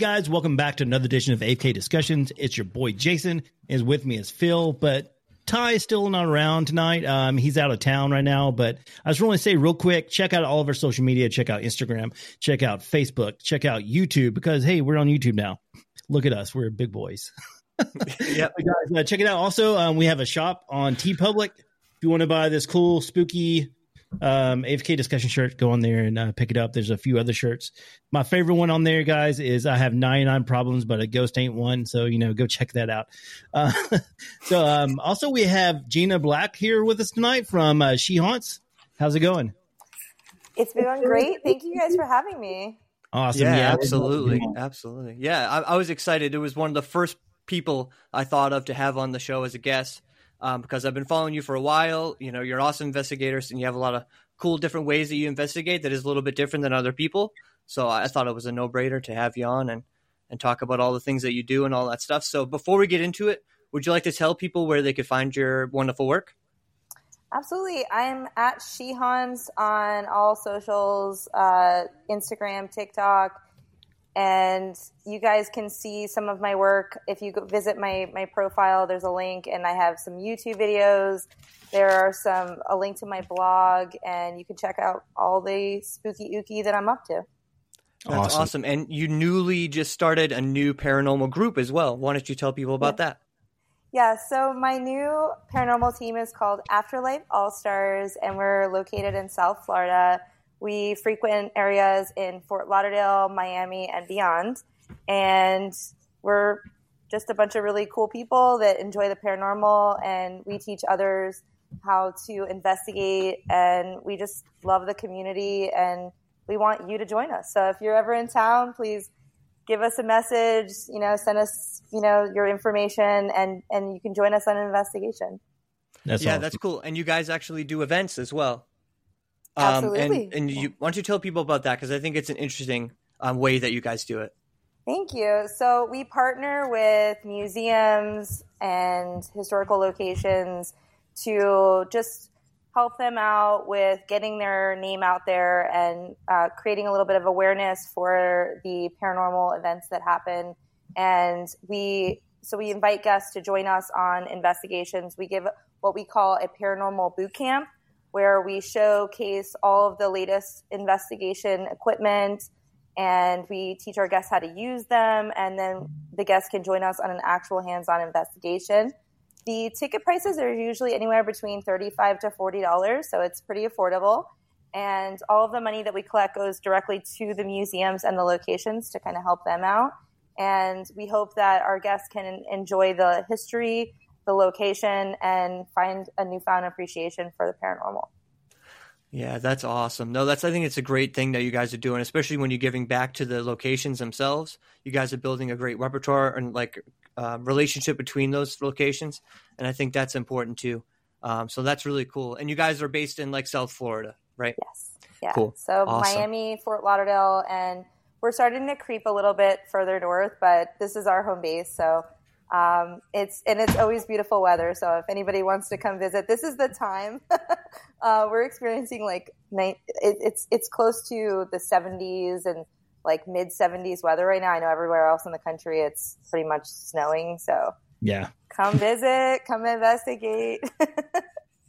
guys, welcome back to another edition of AFK Discussions. It's your boy Jason. Is with me is Phil, but Ty is still not around tonight. Um, he's out of town right now. But I just want to say real quick: check out all of our social media. Check out Instagram. Check out Facebook. Check out YouTube because hey, we're on YouTube now. Look at us, we're big boys. yeah, guys, uh, check it out. Also, um, we have a shop on TeePublic. If you want to buy this cool, spooky um, AFK discussion shirt, go on there and uh, pick it up. There's a few other shirts. My favorite one on there, guys, is I have 99 problems, but a ghost ain't one. So, you know, go check that out. Uh, so, um, also, we have Gina Black here with us tonight from uh, She Haunts. How's it going? It's been going great. Thank you guys for having me. Awesome. Yeah, Yeah, absolutely. Absolutely. Yeah, I, I was excited. It was one of the first people I thought of to have on the show as a guest um, because I've been following you for a while. You know, you're awesome investigator and you have a lot of cool different ways that you investigate that is a little bit different than other people. So I thought it was a no brainer to have you on and, and talk about all the things that you do and all that stuff. So before we get into it, would you like to tell people where they could find your wonderful work? Absolutely. I'm at She Haunts on all socials, uh, Instagram, TikTok, and you guys can see some of my work if you go visit my my profile. There's a link, and I have some YouTube videos. There are some a link to my blog, and you can check out all the spooky ooky that I'm up to. That's Awesome. awesome. And you newly just started a new paranormal group as well. Why don't you tell people about that? Yeah, so my new paranormal team is called Afterlife All Stars, and we're located in South Florida. We frequent areas in Fort Lauderdale, Miami, and beyond. And we're just a bunch of really cool people that enjoy the paranormal, and we teach others how to investigate. And we just love the community, and we want you to join us. So if you're ever in town, please give us a message, you know, send us, you know, your information and and you can join us on an investigation. That's yeah, awesome. that's cool. And you guys actually do events as well. Absolutely. and, and you, why don't you tell people about that? Because I think it's an interesting um, way that you guys do it. Thank you. So we partner with museums and historical locations to just help them out with getting their name out there and uh, creating a little bit of awareness for the paranormal events that happen. And we so we invite guests to join us on investigations. We give what we call a paranormal boot camp, where we showcase all of the latest investigation equipment and we teach our guests how to use them and then the guests can join us on an actual hands-on investigation. The ticket prices are usually anywhere between 35 to 40 dollars so it's pretty affordable. And all of the money that we collect goes directly to the museums and the locations to kind of help them out. And we hope that our guests can enjoy the history the location and find a newfound appreciation for the paranormal Yeah, that's awesome. No, that's I think it's a great thing that you guys are doing, especially when you're giving back to the locations themselves. You guys are building a great repertoire and like uh, relationship between those locations, and I think that's important too. Um, so that's really cool. And you guys are based in like South Florida, right? Yes. Yeah. Cool. So Awesome. Miami, Fort Lauderdale, and we're starting to creep a little bit further north, but this is our home base. So um, it's and it's always beautiful weather. So if anybody wants to come visit, this is the time. uh, we're experiencing like night. It, it's it's close to the 70s and like mid 70s weather right now. I know everywhere else in the country it's pretty much snowing. So yeah. come visit, come investigate.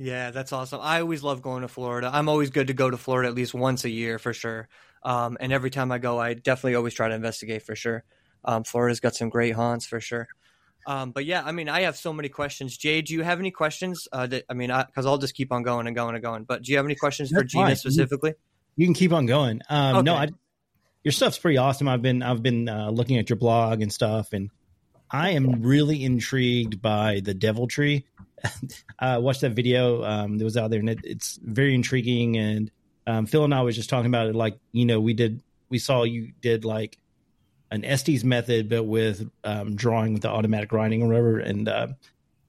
Yeah, that's awesome. I always love going to Florida. I'm always good to go to Florida at least once a year for sure. Um, and every time I go, I definitely always try to investigate for sure. Um, Florida's got some great haunts for sure. Um, but yeah, I mean, I have so many questions. Jay, do you have any questions? Uh, that, I mean, because I'll just keep on going and going and going. But do you have any questions for That's Gina fine. specifically? You can keep on going. Um, No, I, your stuff's pretty awesome. I've been I've been uh, looking at your blog and stuff, and I am really intrigued by the Devil Tree. I watched that video um, that was out there, and it, it's very intriguing. And um, Phil and I was just talking about it, like you know, we did we saw you did like an Estes method, but with um, drawing with the automatic writing or whatever, and uh,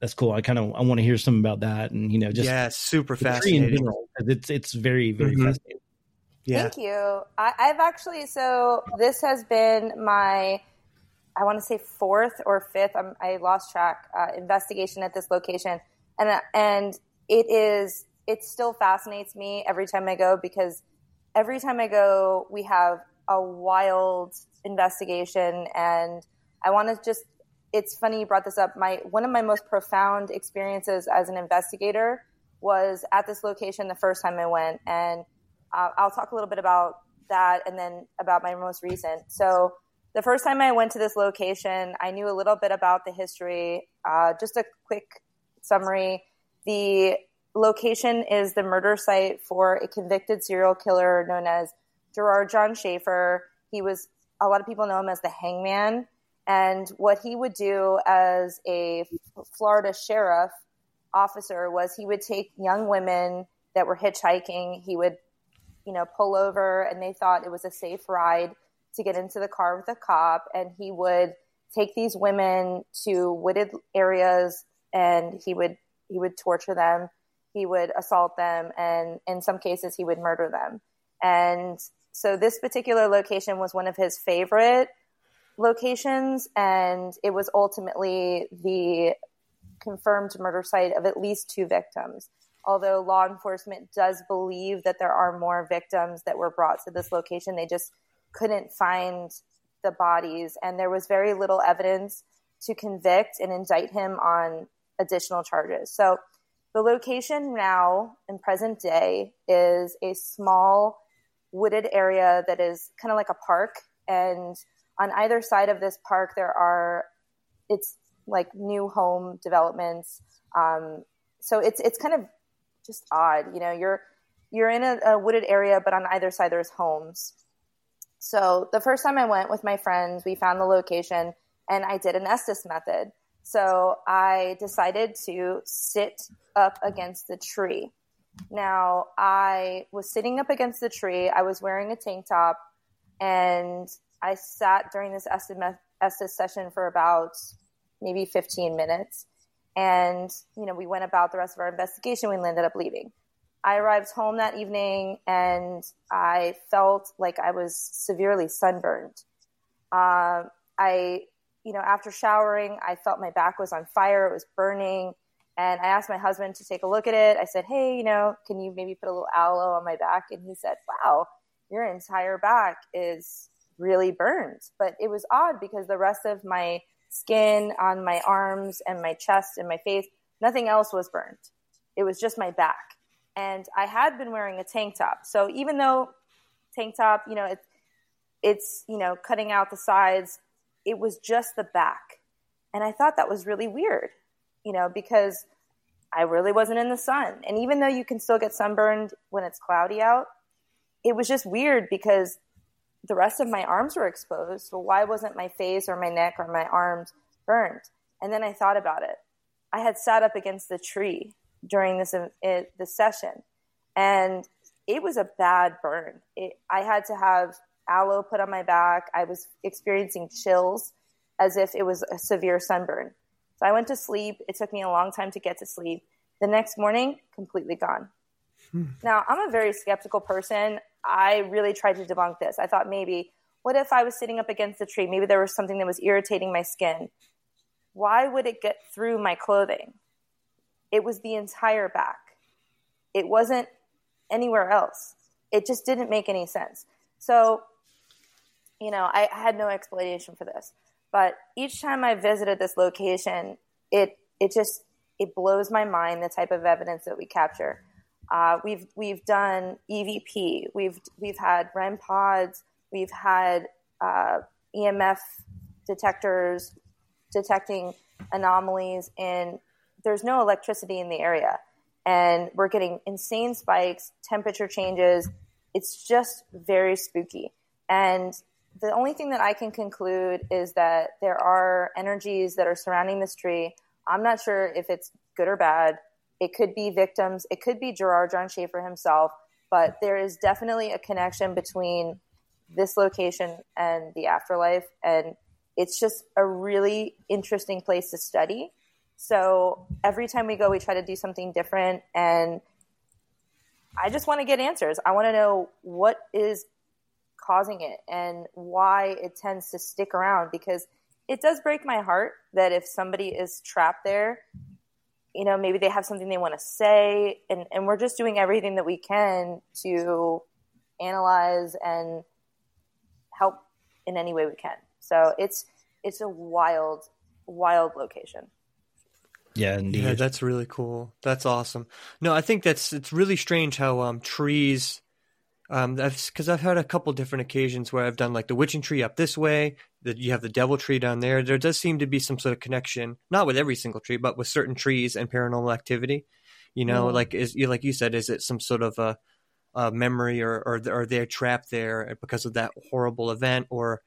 that's cool. I kind of I want to hear some about that, and you know, just yeah, super the in fascinating. general, 'cause it's it's very very Mhm. fascinating. Yeah, Thank you. I, I've actually so this has been my I want to say fourth or fifth. I'm, I lost track. Uh, investigation at this location, and uh, and it is it still fascinates me every time I go because every time I go we have a wild investigation, and I want to just. It's funny you brought this up. My one of my most profound experiences as an investigator was at this location the first time I went, and uh, I'll talk a little bit about that and then about my most recent. So the first time I went to this location, I knew a little bit about the history. Uh, just a quick summary: the location is the murder site for a convicted serial killer known as Gerard John Schaefer. He was, a lot of people know him as the hangman. And what he would do as a Florida sheriff officer was he would take young women that were hitchhiking. He would, you know, pull over and they thought it was a safe ride to get into the car with a cop. And he would take these women to wooded areas and he would, he would torture them he would assault them and in some cases he would murder them. And so this particular location was one of his favorite locations and it was ultimately the confirmed murder site of at least two victims. Although law enforcement does believe that there are more victims that were brought to this location, they just couldn't find the bodies and there was very little evidence to convict and indict him on additional charges. So the location now in present day is a small wooded area that is kind of like a park. And on either side of this park, there are, it's like new home developments. Um, so it's, it's kind of just odd. You know, you're, you're in a, a wooded area, but on either side there's homes. So the first time I went with my friends, we found the location and I did an Estes method. So I decided to sit up against the tree. Now, I was sitting up against the tree. I was wearing a tank top, and I sat during this Estes session for about maybe 15 minutes. And, you know, we went about the rest of our investigation. We ended up leaving. I arrived home that evening and I felt like I was severely sunburned. Uh, I you know, after showering, I felt my back was on fire. It was burning. And I asked my husband to take a look at it. I said, Hey, you know, can you maybe put a little aloe on my back? And he said, Wow, your entire back is really burned. But it was odd because the rest of my skin on my arms and my chest and my face, nothing else was burned. It was just my back. And I had been wearing a tank top. So even though tank top, you know, it, it's, you know, cutting out the sides it was just the back. And I thought that was really weird, you know, because I really wasn't in the sun. And even though you can still get sunburned when it's cloudy out, it was just weird because the rest of my arms were exposed. So why wasn't my face or my neck or my arms burned? And then I thought about it. I had sat up against the tree during this uh, this session, and it was a bad burn. It, I had to have aloe put on my back. I was experiencing chills as if it was a severe sunburn. So I went to sleep. It took me a long time to get to sleep. The next morning, completely gone. Hmm. Now, I'm a very skeptical person. I really tried to debunk this. I thought maybe, what if I was sitting up against the tree? Maybe there was something that was irritating my skin. Why would it get through my clothing? It was the entire back. It wasn't anywhere else. It just didn't make any sense. So you know, I had no explanation for this. But each time I visited this location, it it just it blows my mind the type of evidence that we capture. Uh, we've we've done EVP, we've we've had REM pods, we've had uh, EMF detectors detecting anomalies, and there's no electricity in the area, and we're getting insane spikes, temperature changes. It's just very spooky, and the only thing that I can conclude is that there are energies that are surrounding this tree. I'm not sure if it's good or bad. It could be victims. It could be Gerard John Schaefer himself. But there is definitely a connection between this location and the afterlife. And it's just a really interesting place to study. So every time we go, we try to do something different. And I just want to get answers. I want to know what is causing it and why it tends to stick around because it does break my heart that if somebody is trapped there, you know, maybe they have something they want to say, and, and we're just doing everything that we can to analyze and help in any way we can. So it's it's a wild, wild location. Yeah, indeed. Yeah, that's really cool. That's awesome. No, I think that's it's really strange how um trees um because I've had a couple different occasions where I've done like the witching tree up this way, that you have the devil tree down there. There does seem to be some sort of connection, not with every single tree, but with certain trees and paranormal activity. You know, mm. like is you like you said, is it some sort of a, a memory or or are they trapped there because of that horrible event, or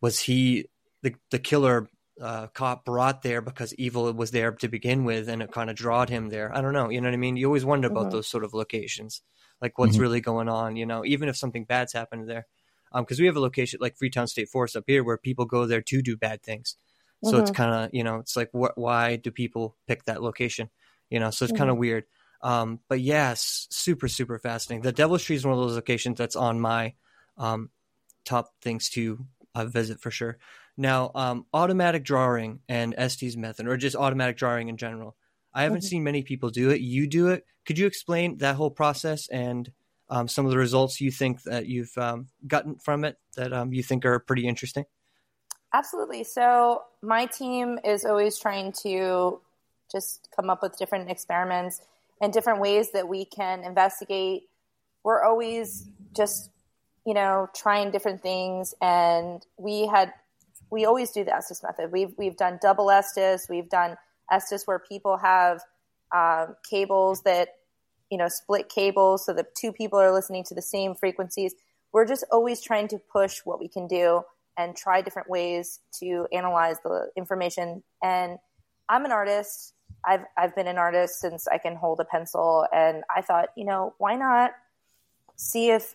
was he the the killer uh, cop brought there because evil was there to begin with, and it kind of drawed him there. I don't know. You know what I mean? You always wonder about mm-hmm. those sort of locations, like what's mm-hmm. really going on. You know, even if something bad's happened there, because um, we have a location like Freetown State Forest up here where people go there to do bad things. So mm-hmm. it's kind of you know, it's like wh- why do people pick that location? You know, so it's kind of mm-hmm. weird. Um, but yes, super super fascinating. The Devil's Tree is one of those locations that's on my um, top things to uh, visit for sure. Now, um, automatic drawing and Estes method, or just automatic drawing in general. I haven't mm-hmm. seen many people do it. You do it. Could you explain that whole process and um, some of the results you think that you've um, gotten from it that um, you think are pretty interesting? Absolutely. So my team is always trying to just come up with different experiments and different ways that we can investigate. We're always just, you know, trying different things, and we had we always do the Estes method. We've we've done double Estes. We've done Estes where people have um, cables that you know split cables so that two people are listening to the same frequencies. We're just always trying to push what we can do and try different ways to analyze the information. And I'm an artist. I've I've been an artist since I can hold a pencil, and I thought, you know, why not see if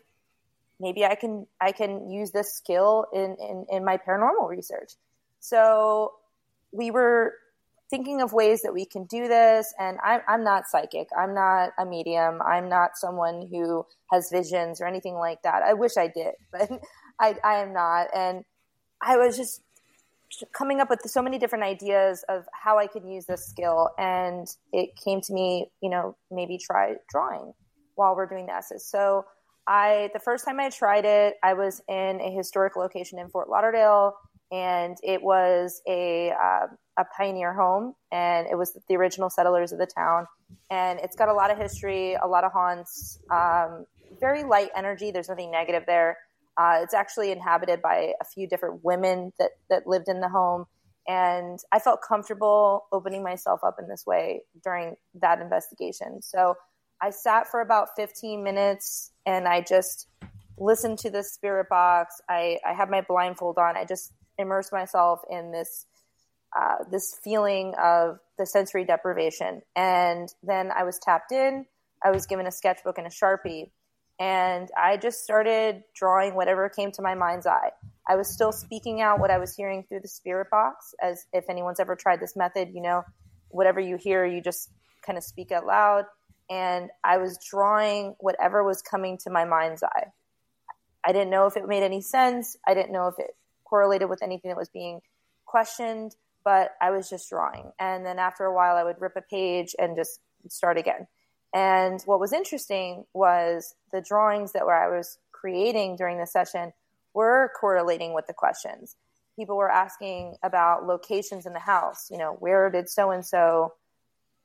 maybe I can I can use this skill in, in, in my paranormal research. So we were thinking of ways that we can do this. And I'm, I'm not psychic. I'm not a medium. I'm not someone who has visions or anything like that. I wish I did, but I, I am not. And I was just coming up with so many different ideas of how I could use this skill. And it came to me, you know, maybe try drawing while we're doing the Estes. So I the first time I tried it, I was in a historic location in Fort Lauderdale, and it was a uh, a pioneer home, and it was the original settlers of the town, and it's got a lot of history, a lot of haunts, um, very light energy. There's nothing negative there. Uh, it's actually inhabited by a few different women that that lived in the home, and I felt comfortable opening myself up in this way during that investigation. So I sat for about 15 minutes and I just listened to the spirit box. I, I had my blindfold on. I just immersed myself in this uh, this feeling of the sensory deprivation. And then I was tapped in. I was given a sketchbook and a sharpie, and I just started drawing whatever came to my mind's eye. I was still speaking out what I was hearing through the spirit box, as if anyone's ever tried this method, you know, whatever you hear, you just kind of speak out loud and I was drawing whatever was coming to my mind's eye. I didn't know if it made any sense. I didn't know if it correlated with anything that was being questioned, but I was just drawing. And then after a while, I would rip a page and just start again. And what was interesting was the drawings that were I was creating during the session were correlating with the questions. People were asking about locations in the house. You know, where did so and so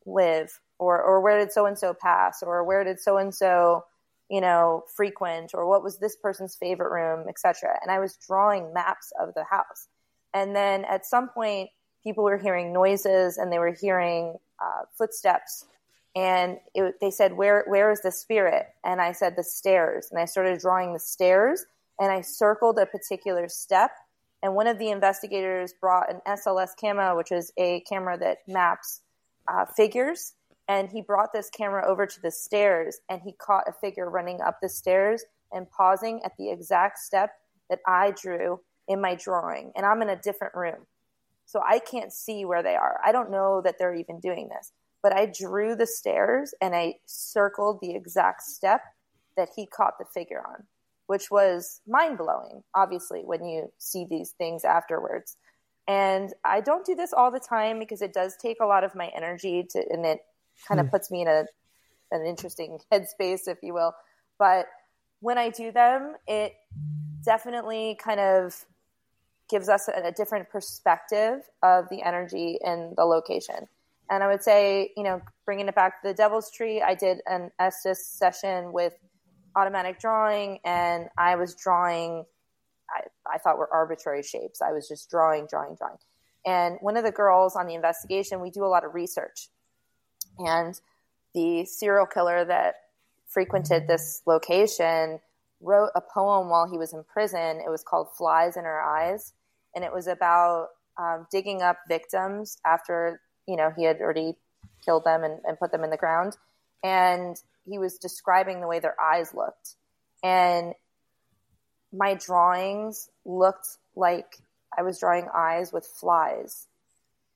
live? Or or where did so and so pass or where did so and so you know frequent or what was this person's favorite room etc and i was drawing maps of the house. And then at some point people were hearing noises and they were hearing uh, footsteps. And it, they said where where is the spirit? And i said the stairs. And i started drawing the stairs and i circled a particular step. And one of the investigators brought an SLS camera which is a camera that maps uh, figures and he brought this camera over to the stairs and he caught a figure running up the stairs and pausing at the exact step that I drew in my drawing. And I'm in a different room. So I can't see where they are. I don't know that they're even doing this. But I drew the stairs and I circled the exact step that he caught the figure on, which was mind blowing, obviously, when you see these things afterwards. And I don't do this all the time because it does take a lot of my energy to, and it kind of hmm. puts me in a an interesting headspace, if you will. But when I do them, it definitely kind of gives us a, a different perspective of the energy in the location. And I would say, you know, bringing it back to the Devil's Tree, I did an Estes session with automatic drawing, and I was drawing. I, I thought were arbitrary shapes. I was just drawing, drawing, drawing. And one of the girls on the investigation, we do a lot of research, and the serial killer that frequented this location wrote a poem while he was in prison. It was called Flies in Her Eyes. And it was about um, digging up victims after, you know, he had already killed them and, and put them in the ground. And he was describing the way their eyes looked. And my drawings looked like I was drawing eyes with flies.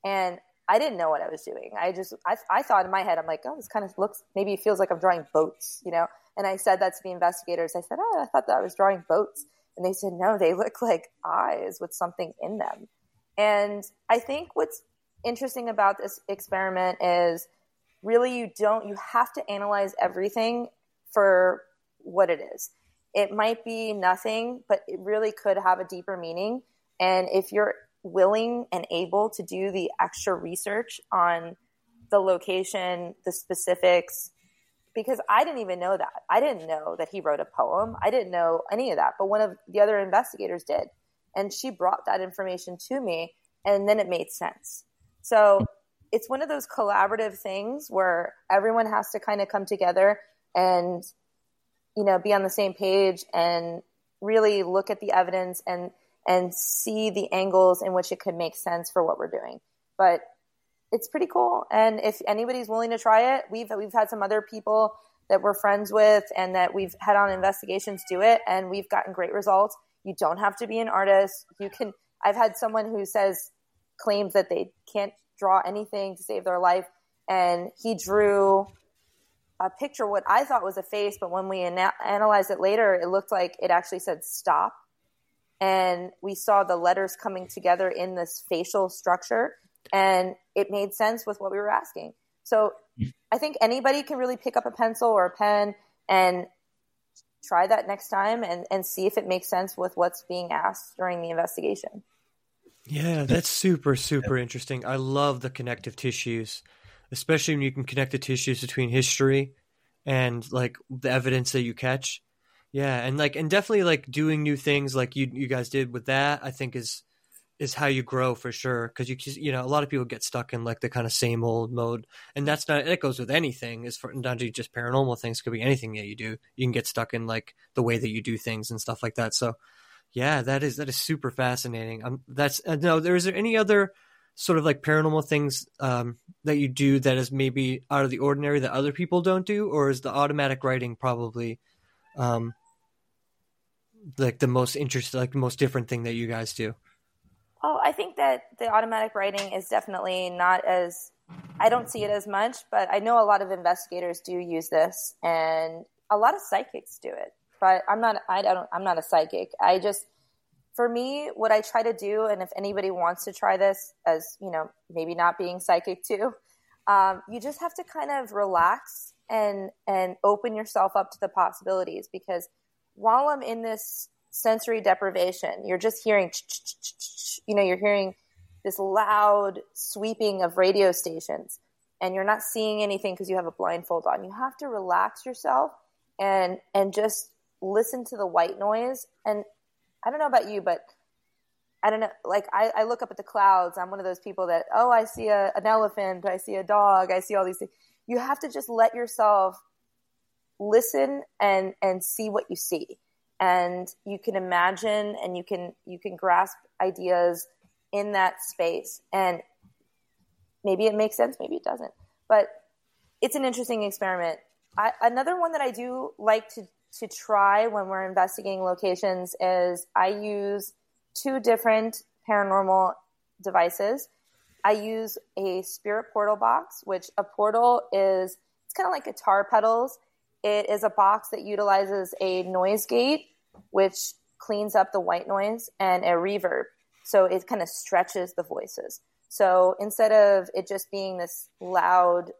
And I didn't know what I was doing. I just, I, I thought in my head, I'm like, oh, this kind of looks, maybe it feels like I'm drawing boats, you know? And I said that to the investigators. I said, oh, I thought that I was drawing boats. And they said, no, they look like eyes with something in them. And I think what's interesting about this experiment is really you don't, you have to analyze everything for what it is. It might be nothing, but it really could have a deeper meaning. And if you're willing and able to do the extra research on the location, the specifics, because I didn't even know that. I didn't know that he wrote a poem. I didn't know any of that, but one of the other investigators did. And she brought that information to me, and then it made sense. So it's one of those collaborative things where everyone has to kind of come together and, you know, be on the same page and really look at the evidence and and see the angles in which it could make sense for what we're doing. But it's pretty cool. And if anybody's willing to try it, we've we've had some other people that we're friends with and that we've had on investigations do it and we've gotten great results. You don't have to be an artist. You can I've had someone who says claims that they can't draw anything to save their life and he drew a picture what I thought was a face, but when we ana- analyzed it later, it looked like it actually said stop and we saw the letters coming together in this facial structure and it made sense with what we were asking. So i think anybody can really pick up a pencil or a pen and try that next time and, and see if it makes sense with what's being asked during the investigation. Yeah that's super super interesting. I love the connective tissues especially when you can connect the tissues between history and like the evidence that you catch yeah, and like and definitely like doing new things like you you guys did with that. I think is is how you grow for sure because you you know a lot of people get stuck in like the kind of same old mode, and that's not it goes with anything. Is for not just paranormal things, could be anything that you do. You can get stuck in like the way that you do things and stuff like that. So yeah, that is that is super fascinating. Um, that's uh, no. There is there any other sort of like paranormal things um, that you do that is maybe out of the ordinary that other people don't do, or is the automatic writing probably um, like the most interesting, like the most different thing that you guys do? Oh, I think that the automatic writing is definitely not as I don't see it as much, but I know a lot of investigators do use this, and a lot of psychics do it. But I'm not. I don't. I'm not a psychic. I just, for me, what I try to do, and if anybody wants to try this, as you know, maybe not being psychic too, um, you just have to kind of relax and and open yourself up to the possibilities because while I'm in this sensory deprivation, you're just hearing, you know, you're hearing this loud sweeping of radio stations and you're not seeing anything because you have a blindfold on. You have to relax yourself and and just listen to the white noise. And I don't know about you, but I don't know. Like I, I look up at the clouds. I'm one of those people that oh, I see a, an elephant, I see a dog, I see all these things. You have to just let yourself listen and and see what you see. And you can imagine and you can you can grasp ideas in that space. And maybe it makes sense maybe it doesn't. But it's an interesting experiment. I, another one that i do like to to try when we're investigating locations is i use two different paranormal devices. I use a spirit portal box which a portal is it's kind of like guitar pedals it is a box that utilizes a noise gate, which cleans up the white noise, and a reverb. So it kind of stretches the voices. So instead of it just being this loud,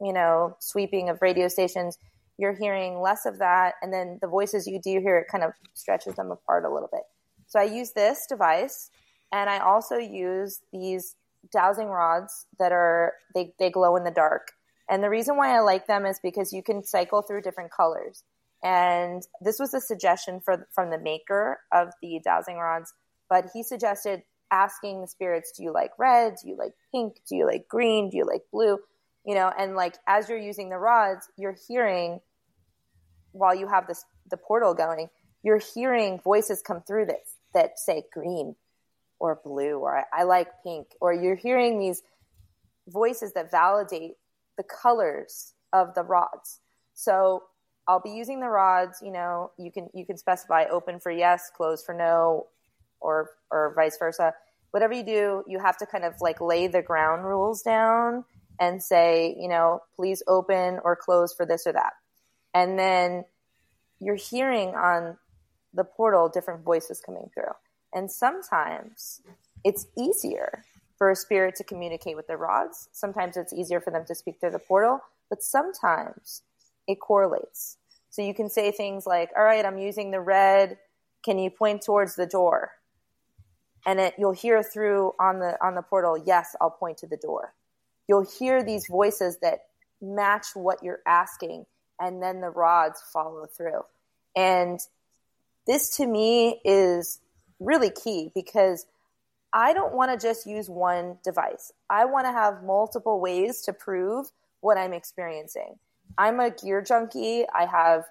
you know, sweeping of radio stations, you're hearing less of that. And then the voices you do hear, it kind of stretches them apart a little bit. So I use this device And I also use these dowsing rods that are they, they glow in the dark. And the reason why I like them is because you can cycle through different colors. And this was a suggestion for, from the maker of the dowsing rods, but he suggested asking the spirits, do you like red? Do you like pink? Do you like green? Do you like blue? You know, and like as you're using the rods, you're hearing while you have this the portal going, you're hearing voices come through that that say green or blue or I, I like pink, or you're hearing these voices that validate the colors of the rods. So I'll be using the rods, you know, you can you can specify open for yes, close for no, or or vice versa. Whatever you do, you have to kind of like lay the ground rules down and say, you know, please open or close for this or that. And then you're hearing on the portal different voices coming through. And sometimes it's easier for a spirit to communicate with the rods. Sometimes it's easier for them to speak through the portal, but sometimes it correlates. So you can say things like, "All right, I'm using the red. Can you point towards the door?" And it, you'll hear through on the on the portal, "Yes, I'll point to the door." You'll hear these voices that match what you're asking, and then the rods follow through. And this to me is really key because I don't want to just use one device. I want to have multiple ways to prove what I'm experiencing. I'm a gear junkie. I have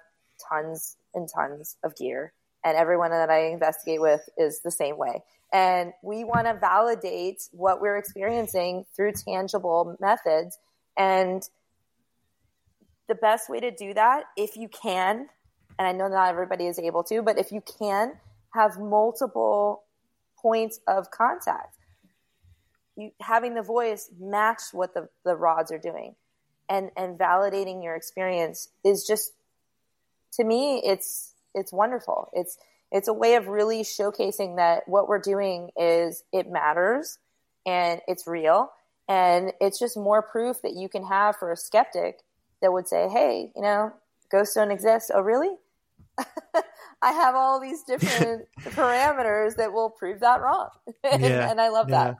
tons and tons of gear, and everyone that I investigate with is the same way. And we want to validate what we're experiencing through tangible methods. And the best way to do that, if you can, and I know not everybody is able to, but if you can, have multiple points of contact. You, having the voice match what the, the rods are doing and and validating your experience is just to me it's it's wonderful. It's it's a way of really showcasing that what we're doing is it matters and it's real. And it's just more proof that you can have for a skeptic that would say hey you know ghosts don't exist. Oh really I have all these different parameters that will prove that wrong. and, yeah, and I love yeah. that.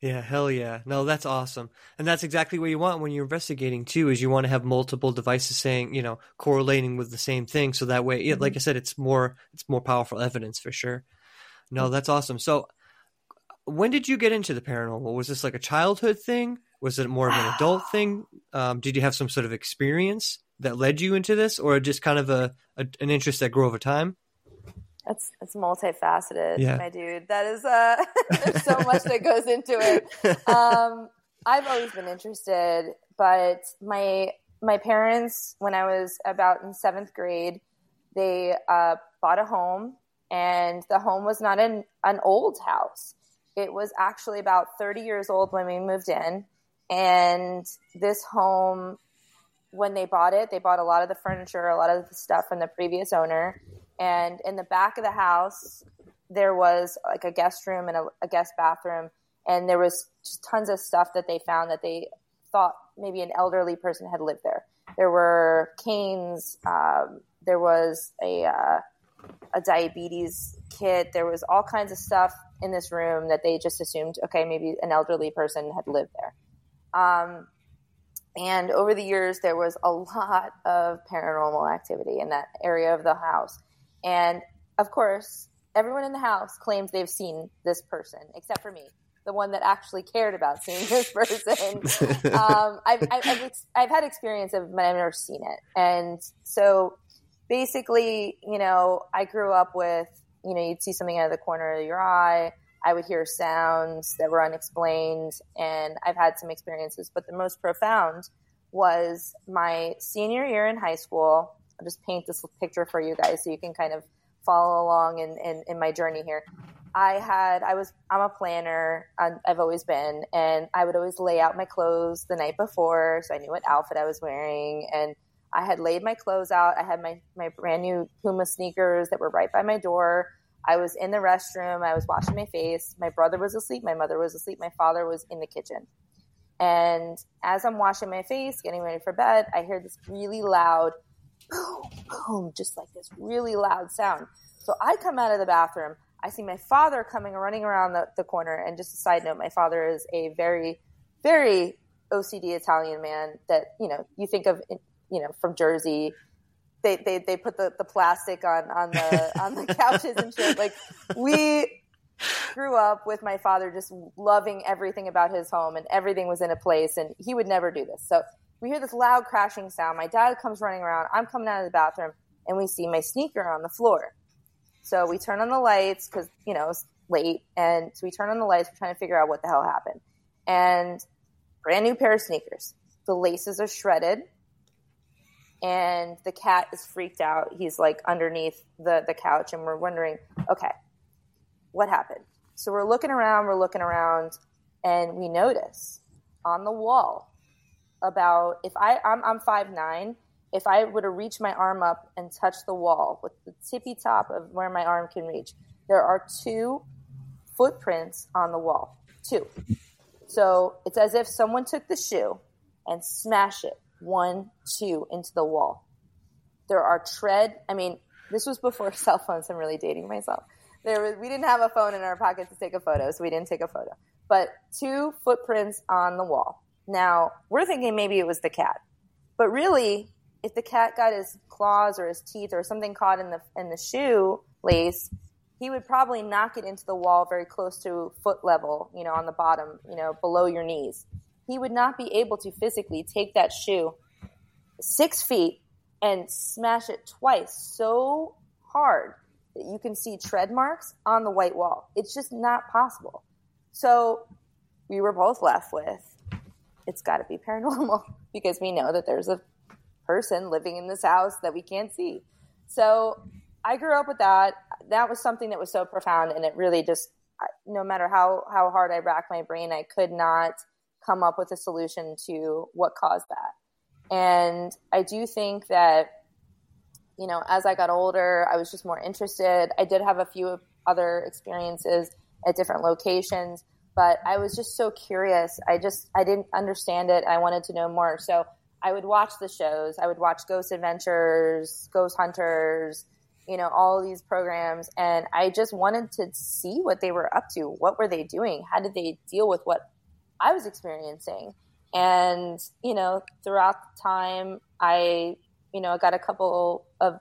Yeah, hell yeah. No, that's awesome. And that's exactly what you want when you're investigating too, is you want to have multiple devices saying, you know, correlating with the same thing. So that way, mm-hmm. like I said, it's more, it's more powerful evidence for sure. No, mm-hmm. that's awesome. So when did you get into the paranormal? Was this like a childhood thing? Was it more of an adult thing? Um, did you have some sort of experience that led you into this or just kind of a, a an interest that grew over time? That's it's multifaceted, yeah. my dude. That is uh there's so much that goes into it. Um I've always been interested, but my my parents when I was about in 7th grade, they uh, bought a home and the home was not an an old house. It was actually about 30 years old when we moved in and this home when they bought it, they bought a lot of the furniture, a lot of the stuff from the previous owner. And in the back of the house there was like a guest room and a, a guest bathroom. And there was just tons of stuff that they found that they thought maybe an elderly person had lived there. There were canes um, there was a uh, a diabetes kit. There was all kinds of stuff in this room that they just assumed okay maybe an elderly person had lived there. Um, and over the years there was a lot of paranormal activity in that area of the house and of course, everyone in the house claims they've seen this person, except for me, the one that actually cared about seeing this person. um, I've, I've, I've, I've, had experience of, but I've never seen it. And so basically, you know, I grew up with, you know, you'd see something out of the corner of your eye. I would hear sounds that were unexplained, and I've had some experiences. But the most profound was my senior year in high school. I'll just paint this picture for you guys so you can kind of follow along in, in, in my journey here. I had, I was, I'm a planner. Uh, I've always been, and I would always lay out my clothes the night before, so I knew what outfit I was wearing. And I had laid my clothes out. I had my my brand new Puma sneakers that were right by my door. I was in the restroom. I was washing my face. My brother was asleep. My mother was asleep. My father was in the kitchen. And as I'm washing my face, getting ready for bed, I hear this really loud boom, boom, just like this really loud sound. So I come out of the bathroom. I see my father coming running around the, the corner. And just a side note, my father is a very, very OCD Italian man that, you know, you think of, you know, from Jersey. They, they, they put the, the plastic on, on the on the couches and shit. Like we grew up with my father just loving everything about his home and everything was in a place and he would never do this. So we hear this loud crashing sound. My dad comes running around. I'm coming out of the bathroom and we see my sneaker on the floor. So we turn on the lights because, you know, it's late. And so we turn on the lights. We're trying to figure out what the hell happened. And brand new pair of sneakers. The laces are shredded. And the cat is freaked out. He's like underneath the, the couch. And we're wondering, okay, what happened? So we're looking around, we're looking around, and we notice on the wall about if I I'm, I'm five nine if I were to reach my arm up and touch the wall with the tippy top of where my arm can reach, there are two footprints on the wall. Two. So it's as if someone took the shoe and smashed it one, two into the wall. There are tread. I mean, this was before cell phones. I'm really dating myself. There was, we didn't have a phone in our pocket to take a photo, so we didn't take a photo. But two footprints on the wall. Now we're thinking maybe it was the cat, but really if the cat got his claws or his teeth or something caught in the in the shoe lace, he would probably knock it into the wall very close to foot level, you know, on the bottom, you know, below your knees. He would not be able to physically take that shoe six feet and smash it twice so hard that you can see tread marks on the white wall. It's just not possible. So we were both left with it's got to be paranormal because we know that there's a person living in this house that we can't see. So I grew up with that. That was something that was so profound, and it really just, no matter how how hard I racked my brain, I could not come up with a solution to what caused that. And I do think that, you know, as I got older, I was just more interested. I did have a few other experiences at different locations, but I was just so curious. I just I didn't understand it. I wanted to know more. So I would watch the shows. I would watch Ghost Adventures, Ghost Hunters, you know, all these programs. And I just wanted to see what they were up to. What were they doing? How did they deal with what I was experiencing? And, you know, throughout the time, I, you know, I got a couple of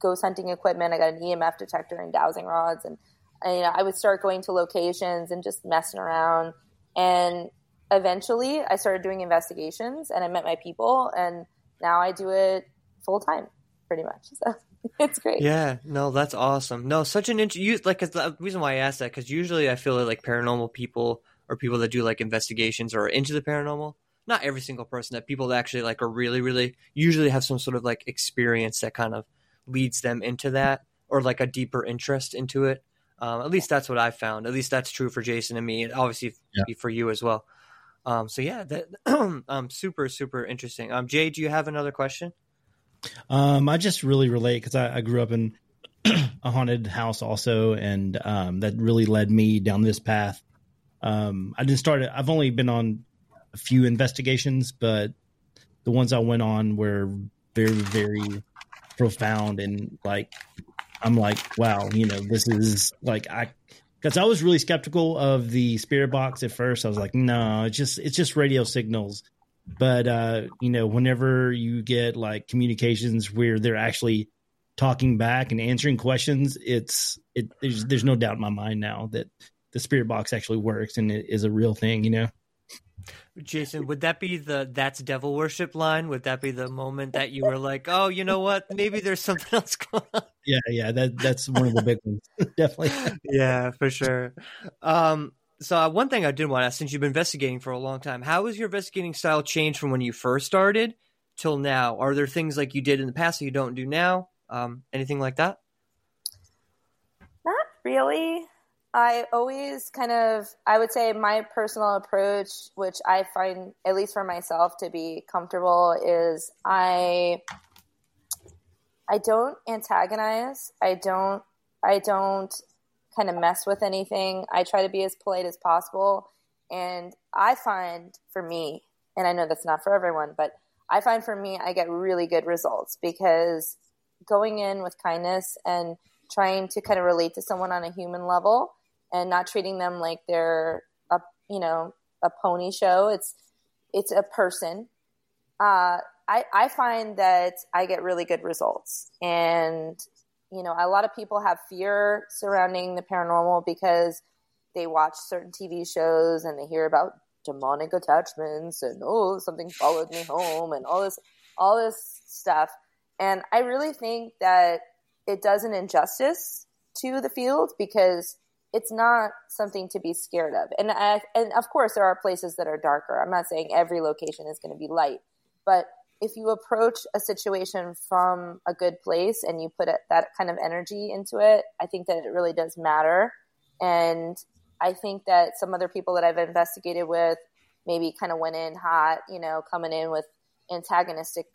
ghost hunting equipment. I got an EMF detector and dowsing rods. And, and you know, I would start going to locations and just messing around. And eventually I started doing investigations and I met my people and now I do it full time pretty much. So it's great. Yeah, no, that's awesome. No, such an int- like cause the reason why I asked that cuz usually I feel like paranormal people or people that do like investigations or into the paranormal, not every single person that people that actually like are really really usually have some sort of like experience that kind of leads them into that or like a deeper interest into it. Um, at least that's what I found. At least that's true for Jason and me, and obviously yeah. for you as well. Um, so yeah, that um, super super interesting. Um, Jay, do you have another question? Um, I just really relate because I, I, grew up in a haunted house also, and um, that really led me down this path. Um, I didn't start. It. I've only been on a few investigations, but the ones I went on were very very profound and like I'm like, wow, you know, this is like I because I was really skeptical of the spirit box at first. I was like, no, it's just it's just radio signals. But uh, you know, whenever you get like communications where they're actually talking back and answering questions, it's it there's there's no doubt in my mind now that the spirit box actually works and it is a real thing. You know. Jason, would that be the that's devil worship line? Would that be the moment that you were like, oh, you know what? Maybe there's something else going on. Yeah, yeah, that that's one of the big ones, definitely. Yeah, for sure. Um, so uh, one thing I did want to ask, since you've been investigating for a long time, how has your investigating style changed from when you first started till now? Are there things like you did in the past that you don't do now? Um, anything like that? Not really. I always kind of, I would say my personal approach, which I find, at least for myself, to be comfortable, is I, I don't antagonize. I don't, I don't kind of mess with anything. I try to be as polite as possible. And I find for me, and I know that's not for everyone, but I find for me, I get really good results because going in with kindness and trying to kind of relate to someone on a human level and not treating them like they're a you know a pony show. It's it's a person. Uh, I I find that I get really good results, and you know a lot of people have fear surrounding the paranormal because they watch certain TV shows and they hear about demonic attachments and oh something followed me home and all this all this stuff. And I really think that it does an injustice to the field because it's not something to be scared of. And I, and of course there are places that are darker. I'm not saying every location is going to be light, but if you approach a situation from a good place and you put that kind of energy into it, I think that it really does matter. And I think that some other people that I've investigated with maybe kind of went in hot, you know, coming in with antagonistic,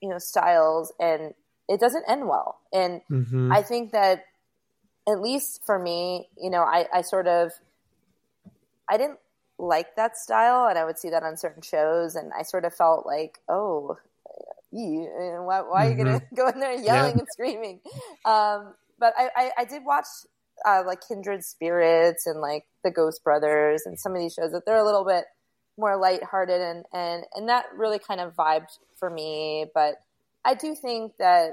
you know, styles and it doesn't end well. And mm-hmm. I think that at least for me, you know, I, I sort of, I didn't like that style and I would see that on certain shows and I sort of felt like, oh, why, why, are you going to go in there yelling yeah. and screaming? Um, but I, I, I, did watch uh, like Kindred Spirits and like the Ghost Brothers and some of these shows that they're a little bit more lighthearted and, and, and that really kind of vibed for me. But I do think that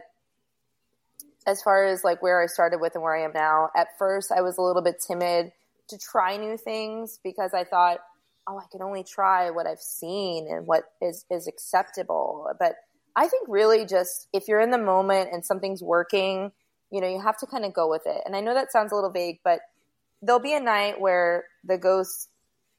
as far as like where I started with and where I am now, at first I was a little bit timid to try new things because I thought, oh, I can only try what I've seen and what is, is acceptable. But I think really just if you're in the moment and something's working, you know, you have to kind of go with it. And I know that sounds a little vague, but there'll be a night where the ghosts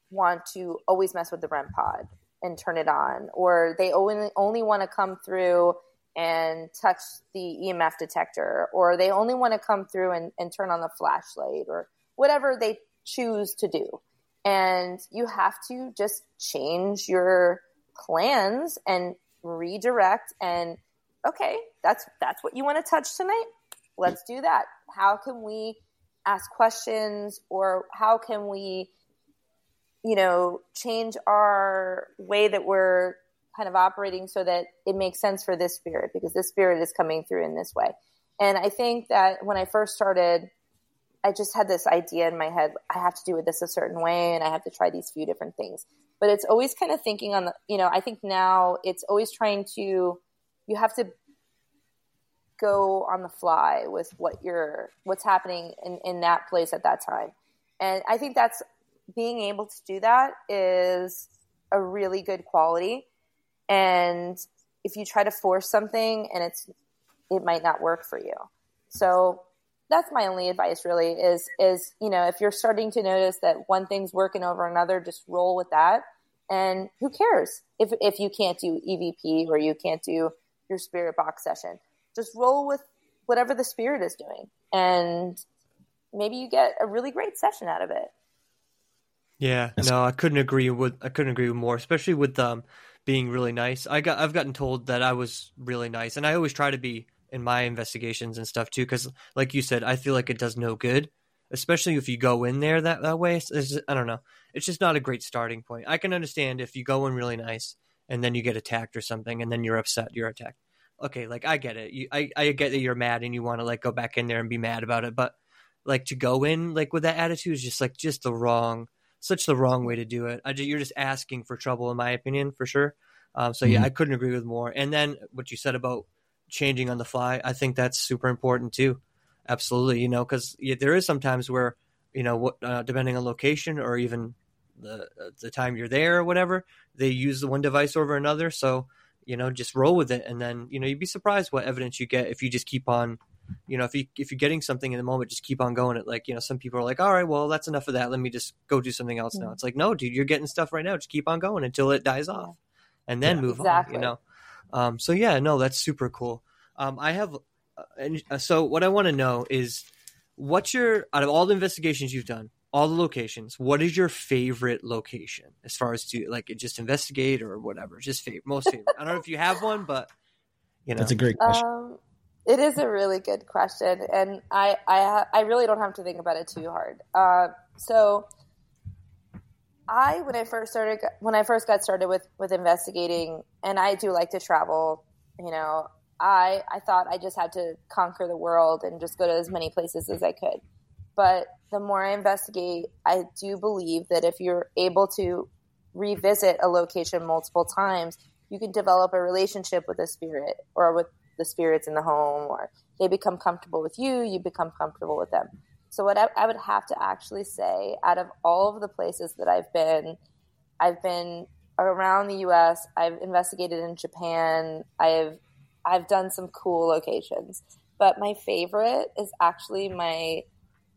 want to always mess with the REM pod and turn it on, or they only, only want to come through and touch the EMF detector, or they only want to come through and, and turn on the flashlight, or whatever they choose to do. And you have to just change your plans and redirect and okay, that's that's what you want to touch tonight. Let's do that. How can we ask questions or how can we you know change our way that we're kind of operating so that it makes sense for this spirit because this spirit is coming through in this way. And I think that when I first started, I just had this idea in my head I have to do this a certain way and I have to try these few different things. But it's always kind of thinking on the, you know, I think now it's always trying to, you have to go on the fly with what you're, what's happening in, in that place at that time. And I think that's being able to do that is a really good quality and if you try to force something and it's it might not work for you. So that's my only advice really is is you know if you're starting to notice that one thing's working over another just roll with that. And who cares if if you can't do evp or you can't do your spirit box session. Just roll with whatever the spirit is doing. And maybe you get a really great session out of it. Yeah no i couldn't agree with i couldn't agree with more especially with um being really nice. I got I've gotten told that I was really nice, and I always try to be in my investigations and stuff too. Because, like you said, I feel like it does no good, especially if you go in there that that way. It's, I don't know. It's just not a great starting point. I can understand if you go in really nice and then you get attacked or something, and then you're upset, you're attacked. Okay, like I get it. You, I I get that you're mad and you want to like go back in there and be mad about it, but like to go in like with that attitude is just like just the wrong such the wrong way to do it. Just, you're just asking for trouble, in my opinion, for sure. Um, so yeah, mm-hmm. I couldn't agree with more. And then what you said about changing on the fly, I think that's super important too. Absolutely, you know, because yeah, there is sometimes where you know, what, uh, depending on location or even the uh, the time you're there or whatever, they use the one device over another. So you know, just roll with it, and then you know, you'd be surprised what evidence you get if you just keep on you know, if you if you're getting something in the moment, just keep on going. It like you know, some people are like, all right, well, that's enough of that. Let me just go do something else now. It's like, no, dude, you're getting stuff right now. Just keep on going until it dies off, and then yeah, move exactly. on. You know, um, so yeah, no, that's super cool. Um, I have, uh, and uh, so what I want to know is, what's your out of all the investigations you've done, all the locations, what is your favorite location as far as to like just investigate or whatever, just favorite, most favorite. I don't know if you have one, but you know, that's a great question. Um, it is a really good question, and I I I really don't have to think about it too hard. Uh, so, I when I first started when I first got started with with investigating, and I do like to travel. You know, I I thought I just had to conquer the world and just go to as many places as I could. But the more I investigate, I do believe that if you're able to revisit a location multiple times, you can develop a relationship with a spirit or with the spirits in the home, or they become comfortable with you, you become comfortable with them. So, what I, I would have to actually say, out of all of the places that I've been, I've been around the U.S. I've investigated in Japan. I've I've done some cool locations, but my favorite is actually my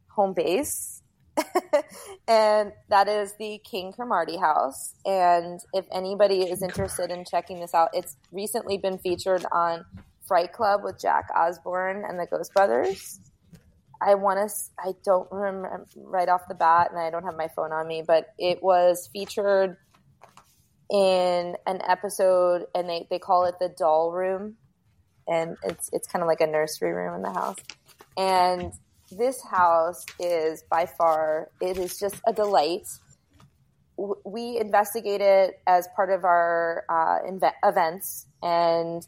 home base, and that is the King Cromartie House. And if anybody is interested in checking this out, it's recently been featured on Fright Club with Jack Osbourne and the Ghost Brothers. I want to, I don't remember right off the bat, and I don't have my phone on me, but it was featured in an episode, and they, they call it the doll room. And it's, it's kind of like a nursery room in the house. And this house is by far, it is just a delight. We investigate it as part of our uh, inve- events, and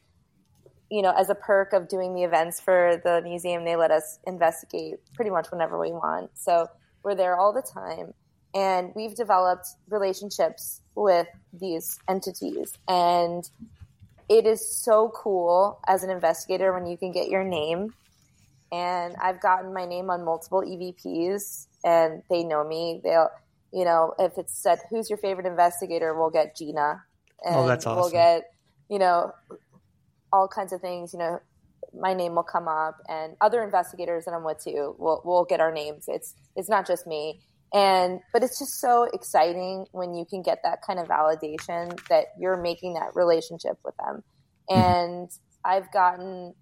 you know, as a perk of doing the events for the museum, they let us investigate pretty much whenever we want. So we're there all the time. And we've developed relationships with these entities. And it is so cool as an investigator when you can get your name. And I've gotten my name on multiple EVPs and they know me. They'll, you know, if it's said, who's your favorite investigator, we'll get Gina. And oh, that's awesome. We'll get, you know, all kinds of things. You know, my name will come up, and other investigators that I'm with too will will get our names. It's it's not just me, and but it's just so exciting when you can get that kind of validation that you're making that relationship with them. Mm-hmm. And I've gotten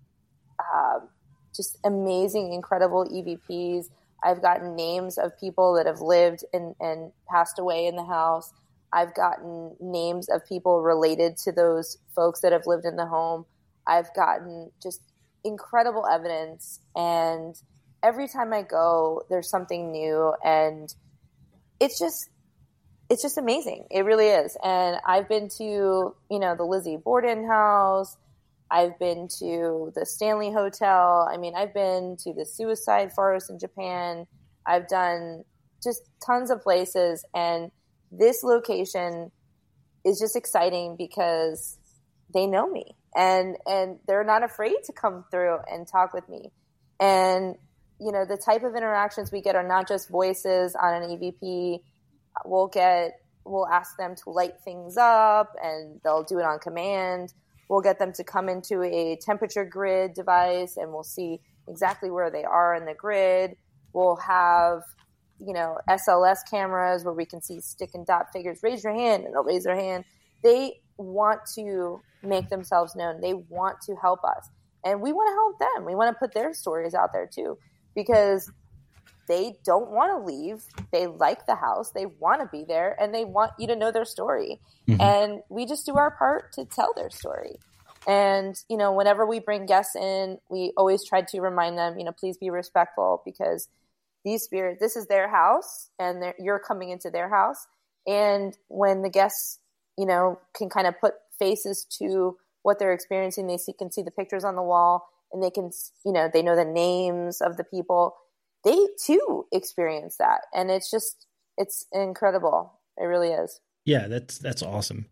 uh, just amazing, incredible EVPs. I've gotten names of people that have lived and, and passed away in the house. I've gotten names of people related to those folks that have lived in the home. I've gotten just incredible evidence and every time I go there's something new and it's just it's just amazing. It really is. And I've been to, you know, the Lizzie Borden house. I've been to the Stanley Hotel. I mean, I've been to the suicide forest in Japan. I've done just tons of places and this location is just exciting because they know me and and they're not afraid to come through and talk with me. And you know the type of interactions we get are not just voices on an evp we'll get we'll ask them to light things up and they'll do it on command. We'll get them to come into a temperature grid device and we'll see exactly where they are in the grid. We'll have you know sls cameras where we can see stick and dot figures. Raise your hand and they'll raise their hand they want to make themselves known. They want to help us. And we want to help them. We want to put their stories out there too because they don't want to leave. They like the house. They want to be there and they want you to know their story. Mm-hmm. And we just do our part to tell their story. And, you know, whenever we bring guests in, we always try to remind them, you know, please be respectful because these spirits, this is their house and you're coming into their house. And when the guests, you know, can kind of put faces to what they're experiencing. They see, can see the pictures on the wall and they can, you know, they know the names of the people. They too experience that. And it's just, it's incredible. It really is. Yeah, that's, that's awesome.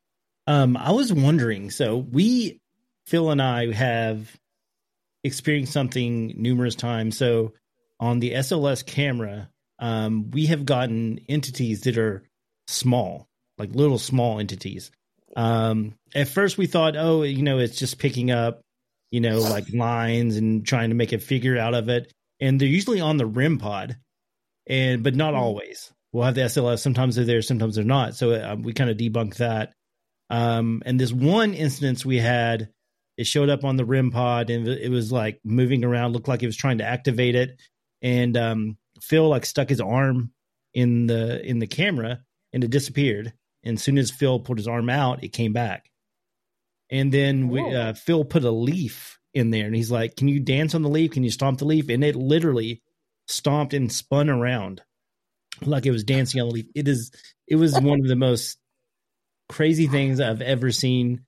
Um, I was wondering, so we, Phil and I have experienced something numerous times. So on the SLS camera, um, we have gotten entities that are small, like little small entities. Um, at first we thought, oh, you know, it's just picking up, you know, like lines and trying to make a figure out of it. And they're usually on the REM pod, and but not hmm. always. We'll have the SLS. Sometimes they're there, sometimes they're not. So uh, we kind of debunk that. Um, and this one instance we had, it showed up on the REM pod and it was like moving around, looked like it was trying to activate it. And um, Phil like stuck his arm in the in the camera and it disappeared. And as soon as Phil put his arm out, it came back. And then we, uh, Phil put a leaf in there, and he's like, "Can you dance on the leaf? Can you stomp the leaf?" And it literally stomped and spun around like it was dancing on the leaf. It is. It was one of the most crazy things I've ever seen.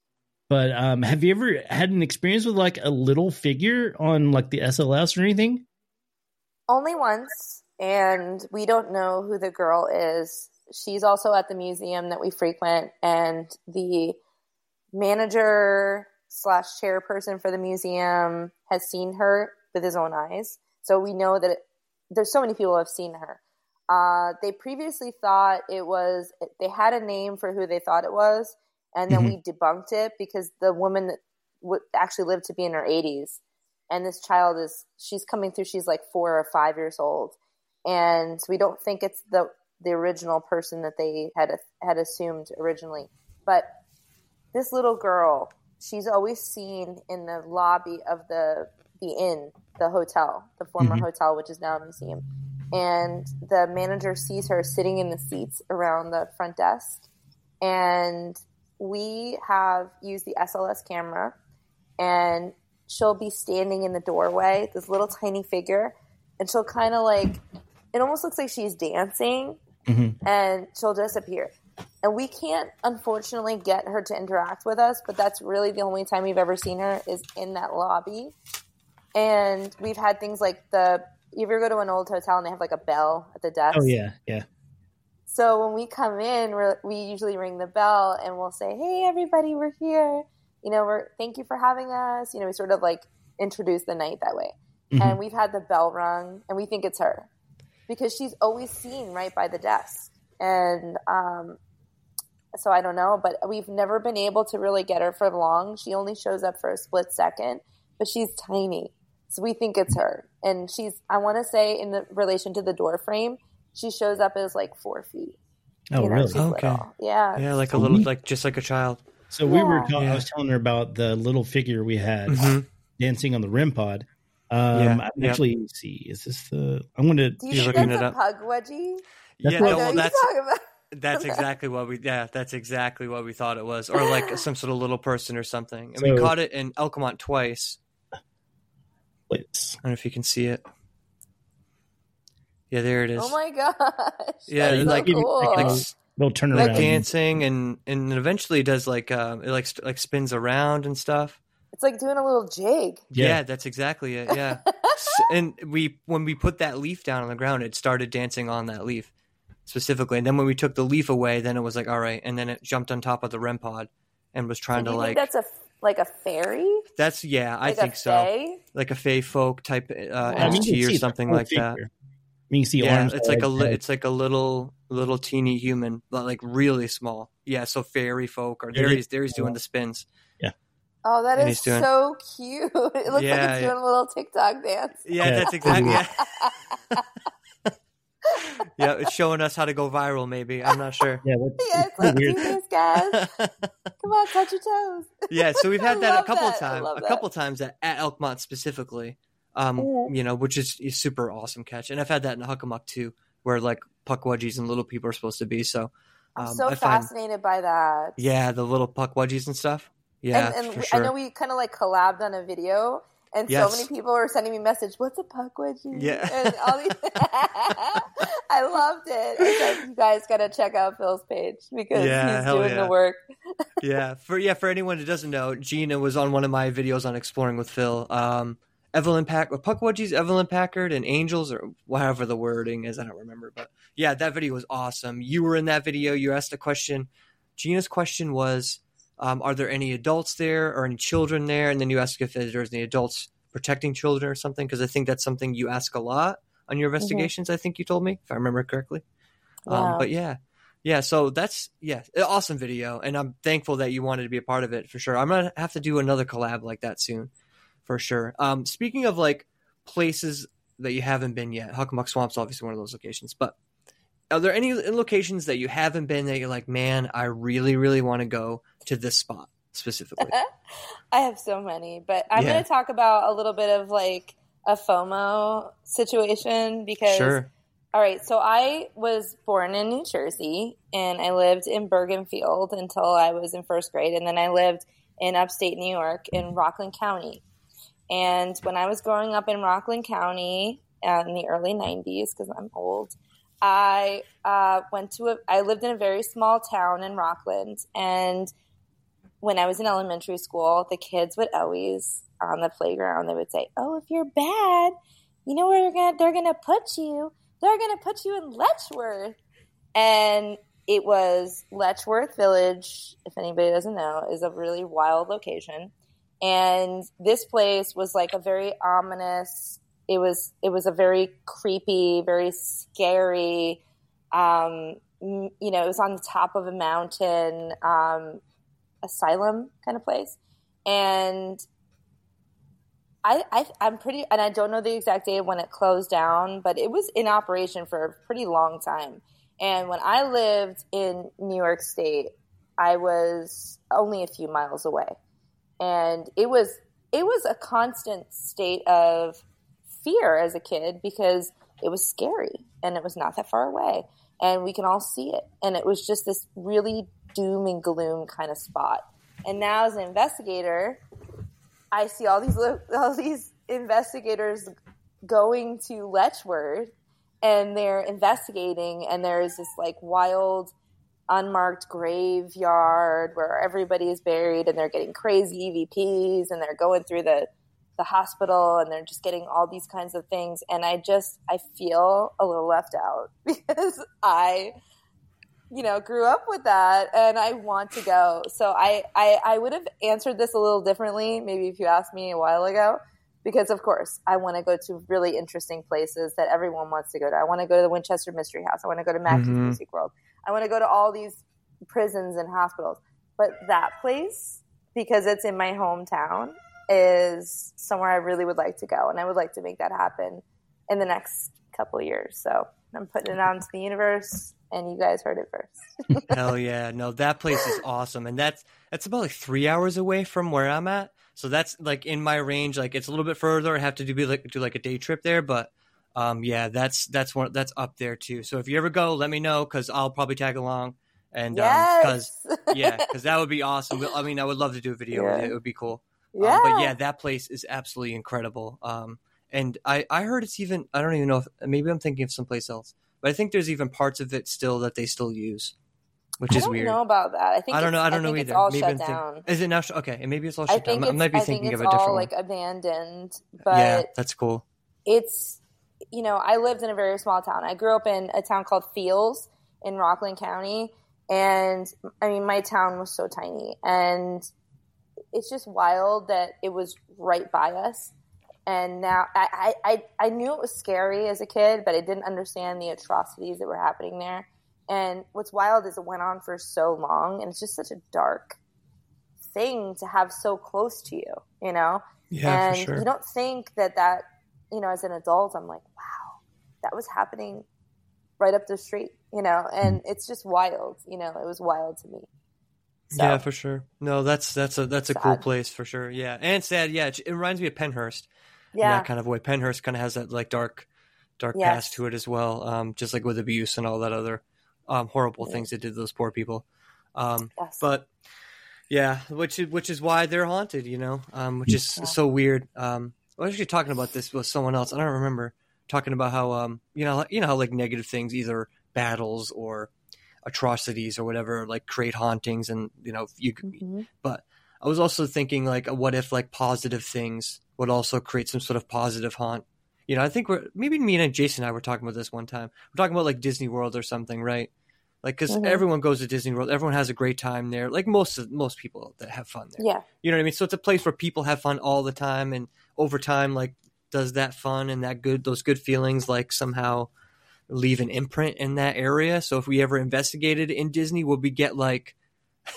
But um, have you ever had an experience with like a little figure on like the SLS or anything? Only once, and we don't know who the girl is. She's also at the museum that we frequent, and the manager slash chairperson for the museum has seen her with his own eyes. So we know that it, there's so many people who have seen her. Uh, they previously thought it was they had a name for who they thought it was, and then Mhm. we debunked it because the woman that w- actually lived to be in her 80s, and this child is she's coming through. She's like four or five years old, and we don't think it's the the original person that they had had assumed originally. But this little girl, she's always seen in the lobby of the the inn, the hotel, the former Mhm. hotel, which is now a museum. And the manager sees her sitting in the seats around the front desk. And we have used the SLS camera, and she'll be standing in the doorway, this little tiny figure, and she'll kind of like, it almost looks like she's dancing, Mhm. and she'll disappear. And we can't, unfortunately, get her to interact with us, but that's really the only time we've ever seen her is in that lobby. And we've had things like the, you ever go to an old hotel and they have like a bell at the desk? Oh yeah, yeah. So when we come in, we usually ring the bell and we'll say, "Hey, everybody, we're here. You know, we're thank you for having us." You know, we sort of like introduce the night that way. Mhm. And we've had the bell rung, and we think it's her because she's always seen right by the desk. And um, so I don't know, but we've never been able to really get her for long. She only shows up for a split second, but she's tiny, so we think it's her. And she's I want to say in the relation to the door frame, she shows up as like four feet. Oh You know, really? Okay. little. Yeah. Yeah, like a little, like just like a child. So we were. Yeah. Talking, Yeah. I was telling her about the little figure we had Mhm. dancing on the REM pod. Um, Yeah, I'm yeah. actually see. Is this the? I'm going to. Do you You're think looking that's it a pukwudgie? That's yeah, what- no, well, that's that's exactly what we. Yeah, that's exactly what we thought it was, or like some sort of little person or something. And we caught it in Elkmont twice. Place. I don't know if you can see it. Yeah, there it is. Oh my gosh. Yeah, That's like- so cool. like- like They'll turn Like around. dancing and and eventually does like um it like like spins around and stuff. It's like doing a little jig. Yeah, Yeah. that's exactly it. Yeah. And we when we put that leaf down on the ground, it started dancing on that leaf specifically. And then when we took the leaf away, then it was like all right, and then it jumped on top of the REM pod and was trying Do to you like that's a like a fairy? that's yeah, I think a so. fae? Like a fey folk type uh, I mean, I mean, you entity can or something whole like that. figure. I mean, you see Yeah, arms. it's like a legs, li- head. it's like a little little teeny human, but like really small. Yeah, so fairy folk or there Fairy- he's there he's doing the spins. Oh, that And is doing- so cute. It looks Yeah, like it's yeah. doing a little TikTok dance. Yeah, Yeah. that's exactly. Yeah. yeah, it's showing us how to go viral. Maybe I'm not sure. yeah, that's, Yeah, it's like, do weird. this, guys. Come on, touch your toes. yeah, so we've had that a couple that. I times, a that. couple times at, at Elkmont specifically. Um, you know, which is a super awesome catch, and I've had that in Hockomock too, where like pukwudgies and little people are supposed to be. So, I'm um, so I find, fascinated by that. yeah, the little pukwudgies and stuff. Yeah, and, and sure. I know we kind of like collabed on a video, and Yes. so many people were sending me message. What's a pukwudgie? Yeah. and all these. I loved it. It's like you guys got to check out Phil's page because Yeah, he's doing yeah. the work. yeah, for yeah, for anyone who doesn't know, Gina was on one of my videos on exploring with Phil. Um, Evelyn Pack, Pukwudgies, Evelyn Packard, and Angels, or whatever the wording is, I don't remember. But yeah, that video was awesome. You were in that video. You asked a question. Gina's question was, um, "Are there any adults there or any children there?" And then you asked if there's any adults protecting children or something, because I think that's something you ask a lot on your investigations. I think you told me, if I remember correctly. Um, but yeah, yeah. So that's yeah, awesome video, and I'm thankful that you wanted to be a part of it for sure. I'm gonna have to do another collab like that soon, for sure. Um, speaking of like places that you haven't been yet, Hockomock Swamp's obviously one of those locations. But are there any locations that you haven't been that you're like, man, I really, really want to go to this spot specifically? I have so many, but I'm Yeah. going to talk about a little bit of like a FOMO situation because. sure. All right, so I was born in New Jersey and I lived in Bergenfield until I was in first grade, and then I lived in upstate New York in Rockland County. And when I was growing up in Rockland County uh, in the early 90s, because I'm old, I uh, went to a, I lived in a very small town in Rockland, and when I was in elementary school, the kids would always on the playground they would say, "Oh, if you're bad, you know where they're gonna they're gonna put you? They're gonna put you in Letchworth." And it was Letchworth Village. If anybody doesn't know, is a really wild location, and this place was like a very ominous. It was it was a very creepy, very scary. Um, you know, it was on the top of a mountain. Um, asylum kind of place. And I, I I'm pretty and I don't know the exact date when it closed down, but it was in operation for a pretty long time. And when I lived in New York State, I was only a few miles away. And it was it was a constant state of fear as a kid because it was scary and it was not that far away and we can all see it. And it was just this really doom and gloom kind of spot. And now as an investigator, I see all these all these investigators going to Letchworth and they're investigating and there's this like wild unmarked graveyard where everybody is buried and they're getting crazy EVPs and they're going through the the hospital and they're just getting all these kinds of things and I just I feel a little left out because I you know, grew up with that and I want to go. So I, I, I would have answered this a little differently, maybe if you asked me a while ago, because of course I want to go to really interesting places that everyone wants to go to. I want to go to the Winchester Mystery House. I want to go to Mackey's mm-hmm. Music World. I want to go to all these prisons and hospitals. But that place, because it's in my hometown, is somewhere I really would like to go. And I would like to make that happen in the next couple years. So I'm putting it out into the universe and you guys heard it first. Hell yeah. No, that place is awesome. And that's that's about like three hours away from where I'm at. So that's like in my range. Like it's a little bit further. I have to do be like do like a day trip there, but um yeah, that's that's one that's up there too. So if you ever go, let me know because I'll probably tag along. And because um, yeah, because that would be awesome. I mean, I would love to do a video. Yeah. It. it would be cool. Yeah. Um, but yeah, that place is absolutely incredible. Um, and I I heard it's even I don't even know if maybe I'm thinking of someplace else but I think there's even parts of it still that they still use, which I is weird. I don't know about that. I think I don't know. I don't I know either. all maybe shut down. Is it now? Okay, and maybe it's all shut down. I might be thinking of a different all, one. like abandoned, but yeah, that's cool. It's you know I lived in a very small town. I grew up in a town called Thiells in Rockland County, and I mean my town was so tiny, and it's just wild that it was right by us and now I, I, I knew it was scary as a kid, but I didn't understand the atrocities that were happening there. And what's wild is it went on for so long, and it's just such a dark thing to have so close to you, you know. Yeah, and for sure. you don't think that that, you know, as an adult, I'm like, wow, that was happening right up the street, you know. And hmm. it's just wild, you know. It was wild to me. So, yeah, for sure. No, that's that's a that's a cool place for sure. Yeah, and sad. Yeah, it, it reminds me of Pennhurst. yeah. that kind of way. Pennhurst kind of has that like dark, dark yes. past to it as well. Um, just like with abuse and all that other um, horrible yeah. things they did to those poor people. Um, yes. But yeah, which is which is why they're haunted, you know, um, which is yeah. so weird. Um, I was actually talking about this with someone else. I don't remember talking about how um, you know, you know how like negative things, either battles or atrocities or whatever, like create hauntings, and you know, you. Mm-hmm. But I was also thinking like, what if like positive things would also create some sort of positive haunt. You know, I think we're maybe me and Jason and I were talking about this one time. We're talking about like Disney World or something, right? Like, because mm-hmm. everyone goes to Disney World, everyone has a great time there. Like most of most people that have fun there. Yeah, you know what I mean. So it's a place where people have fun all the time, and over time, like, does that fun and that good, those good feelings, like somehow leave an imprint in that area. So if we ever investigated in Disney, would we get like,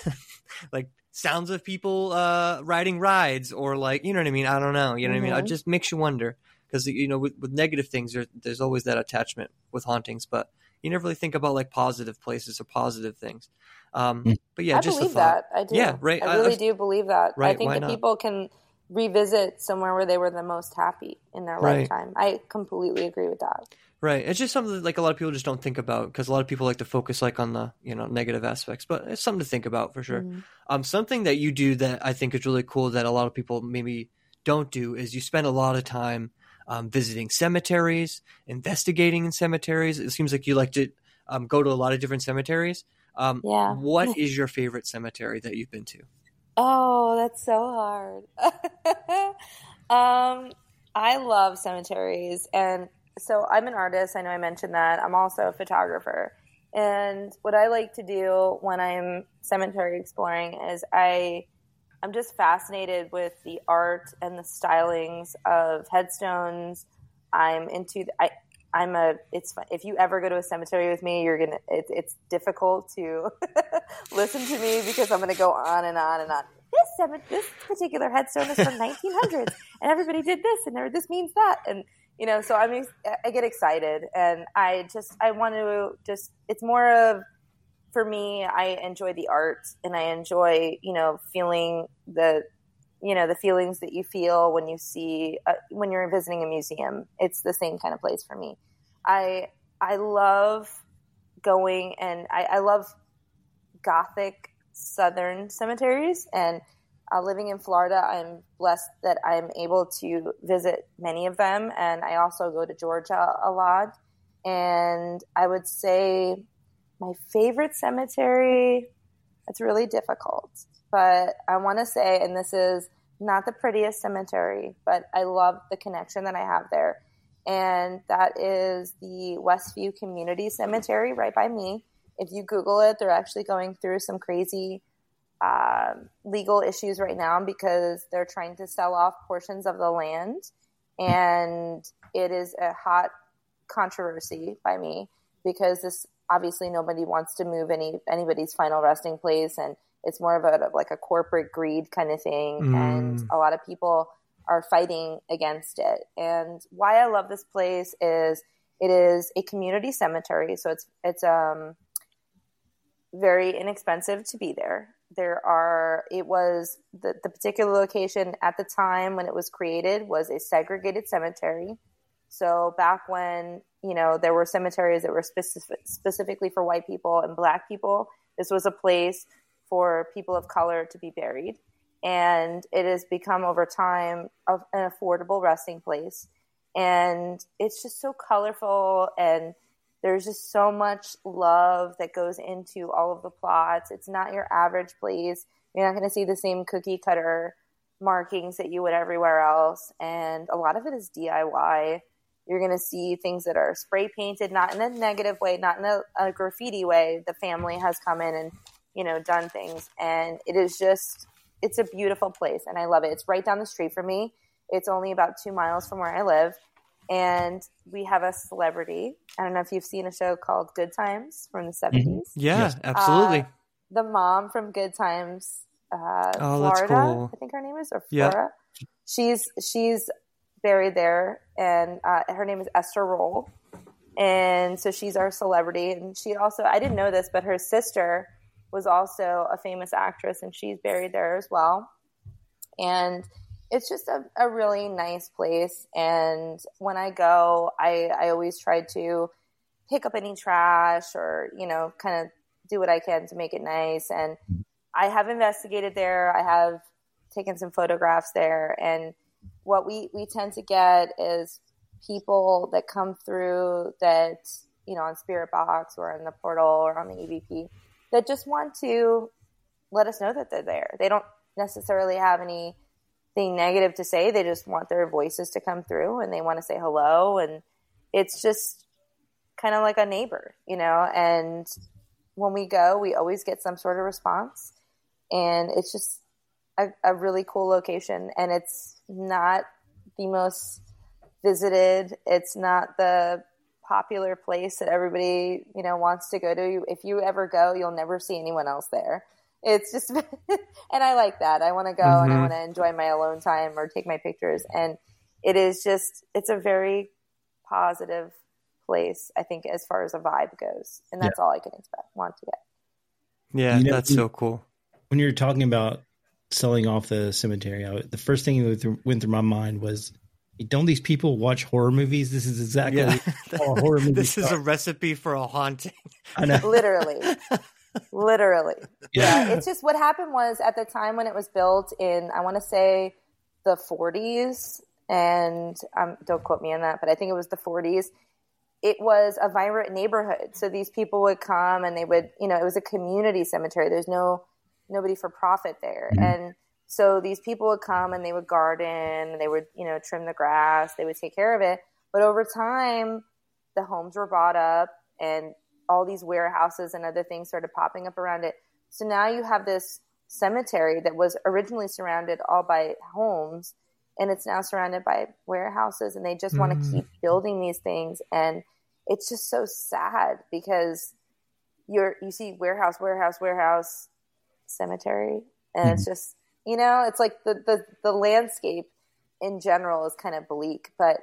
like sounds of people uh, riding rides or like you know what I mean. I don't know. You know mm-hmm. what I mean. It mm-hmm. just makes you wonder because you know with, with negative things there, there's always that attachment with hauntings, but you never really think about like positive places or positive things. Um, mm. but yeah, I just believe that. I do. Yeah, right. I really I, do believe that. Right, I think that not? people can revisit somewhere where they were the most happy in their right. lifetime. I completely agree with that. Right. It's just something that, like a lot of people just don't think about because a lot of people like to focus like on the you know negative aspects, but it's something to think about for sure. Mm-hmm. Um, something that you do that I think is really cool that a lot of people maybe don't do is you spend a lot of time um, visiting cemeteries, investigating in cemeteries. It seems like you like to um, go to a lot of different cemeteries. Um, yeah. What is your favorite cemetery that you've been to? Oh, that's so hard. um, I love cemeteries, and so I'm an artist. I know I mentioned that. I'm also a photographer, and what I like to do when I'm cemetery exploring is I I'm just fascinated with the art and the stylings of headstones. I'm into I I'm a it's if you ever go to a cemetery with me, you're gonna it, it's difficult to listen to me because I'm gonna go on and on and on. This this particular headstone is from 1900s, and everybody did this, and this means that, and you know. So I mean, I get excited, and I just I want to just it's more of for me. I enjoy the art, and I enjoy you know feeling the you know the feelings that you feel when you see uh, when you're visiting a museum. It's the same kind of place for me. I i love going and i, I love gothic southern cemeteries and uh, living in florida i'm blessed that i'm able to visit many of them and i also go to georgia a lot. And i would say my favorite cemetery it's really difficult but I want to say, and this is not the prettiest cemetery, but I love the connection that I have there. And that is the Westview Community Cemetery right by me. If you Google it, they're actually going through some crazy uh, legal issues right now because they're trying to sell off portions of the land. And it is a hot controversy by me because this obviously nobody wants to move any anybody's final resting place and it's more of a like a corporate greed kind of thing, mm. and a lot of people are fighting against it. And why I love this place is it is a community cemetery, so it's it's um very inexpensive to be there. There are it was the, the particular location at the time when it was created was a segregated cemetery. So back when you know there were cemeteries that were specific, specifically for white people and black people, this was a place for people of color to be buried. And it has become over time an affordable resting place. And it's just so colorful and there's just so much love that goes into all of the plots. It's not your average place. You're not going to see the same cookie cutter markings that you would everywhere else. And a lot of it is DIY. You're going to see things that are spray painted, not in a negative way, not in a, a graffiti way. The family has come in and you know, done things. And it is just, it's a beautiful place and I love it. It's right down the street from me. It's only about two miles from where I live. And we have a celebrity. I don't know if you've seen a show called Good Times from the 70s. Mm-hmm. Yeah, yes. absolutely. Uh, the mom from Good Times, uh, oh, Florida, cool. I think her name is, or Flora. Yeah. She's, she's buried there and uh, her name is Esther Rolle. And so she's our celebrity. And she also, I didn't know this, but her sister was also a famous actress, and she's buried there as well. And it's just a, a really nice place. And when I go, I, I always try to pick up any trash or, you know, kind of do what I can to make it nice. And I have investigated there. I have taken some photographs there. And what we, we tend to get is people that come through that, you know, on Spirit Box or in the portal or on the EVP that just want to let us know that they're there. They don't necessarily have anything negative to say. They just want their voices to come through and they want to say hello. And it's just kind of like a neighbor, you know? And when we go, we always get some sort of response. And it's just a, a really cool location. And it's not the most visited, it's not the popular place that everybody you know wants to go to. If you ever go, you'll never see anyone else there. It's just, and I like that. I want to go mm-hmm. and I mm-hmm. want to enjoy my alone time or take my pictures. And it is just, it's a very positive place, I think, as far as a vibe goes. And that's yeah. all I can expect, want to get. Yeah, you know, that's so cool. When you're talking about selling off the cemetery, I, the first thing that went through my mind was don't these people watch horror movies? This is exactly yeah. how horror movies. this is a recipe for a haunting. I know. Literally. Literally. Yeah. yeah. It's just what happened was at the time when it was built in, I want to say the 40s, and um, don't quote me on that, but I think it was the 40s. It was a vibrant neighborhood. So these people would come and they would, you know, it was a community cemetery. There's no nobody for profit there. Mm-hmm. And so these people would come and they would garden, they would, you know, trim the grass, they would take care of it. But over time, the homes were bought up and all these warehouses and other things started popping up around it. So now you have this cemetery that was originally surrounded all by homes and it's now surrounded by warehouses and they just mm. want to keep building these things and it's just so sad because you're you see warehouse warehouse warehouse cemetery and mm. it's just you know it's like the, the the landscape in general is kind of bleak but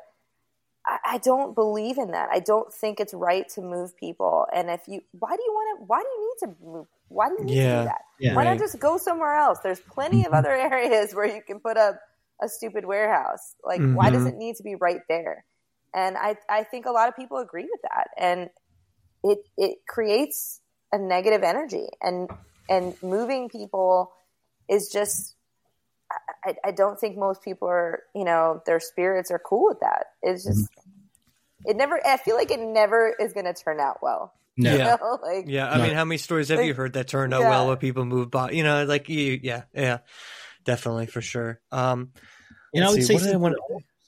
I, I don't believe in that i don't think it's right to move people and if you why do you want to why do you need to move why do you need yeah. to do that yeah, why right. not just go somewhere else there's plenty of mm-hmm. other areas where you can put up a stupid warehouse. Like, mm-hmm. why does mm-hmm. it need to be right there? And I, I think a lot of people agree with that. And it, it creates a negative energy and, and moving people is just, I, I don't think most people are, you know, their spirits are cool with that. It's just, mm-hmm. it never, I feel like it never is going to turn out well. No. Yeah. like, yeah. I no. mean, how many stories have like, you heard that turned out yeah. well where people move by, you know, like you, yeah, yeah definitely for sure. Um, and I would see, say want...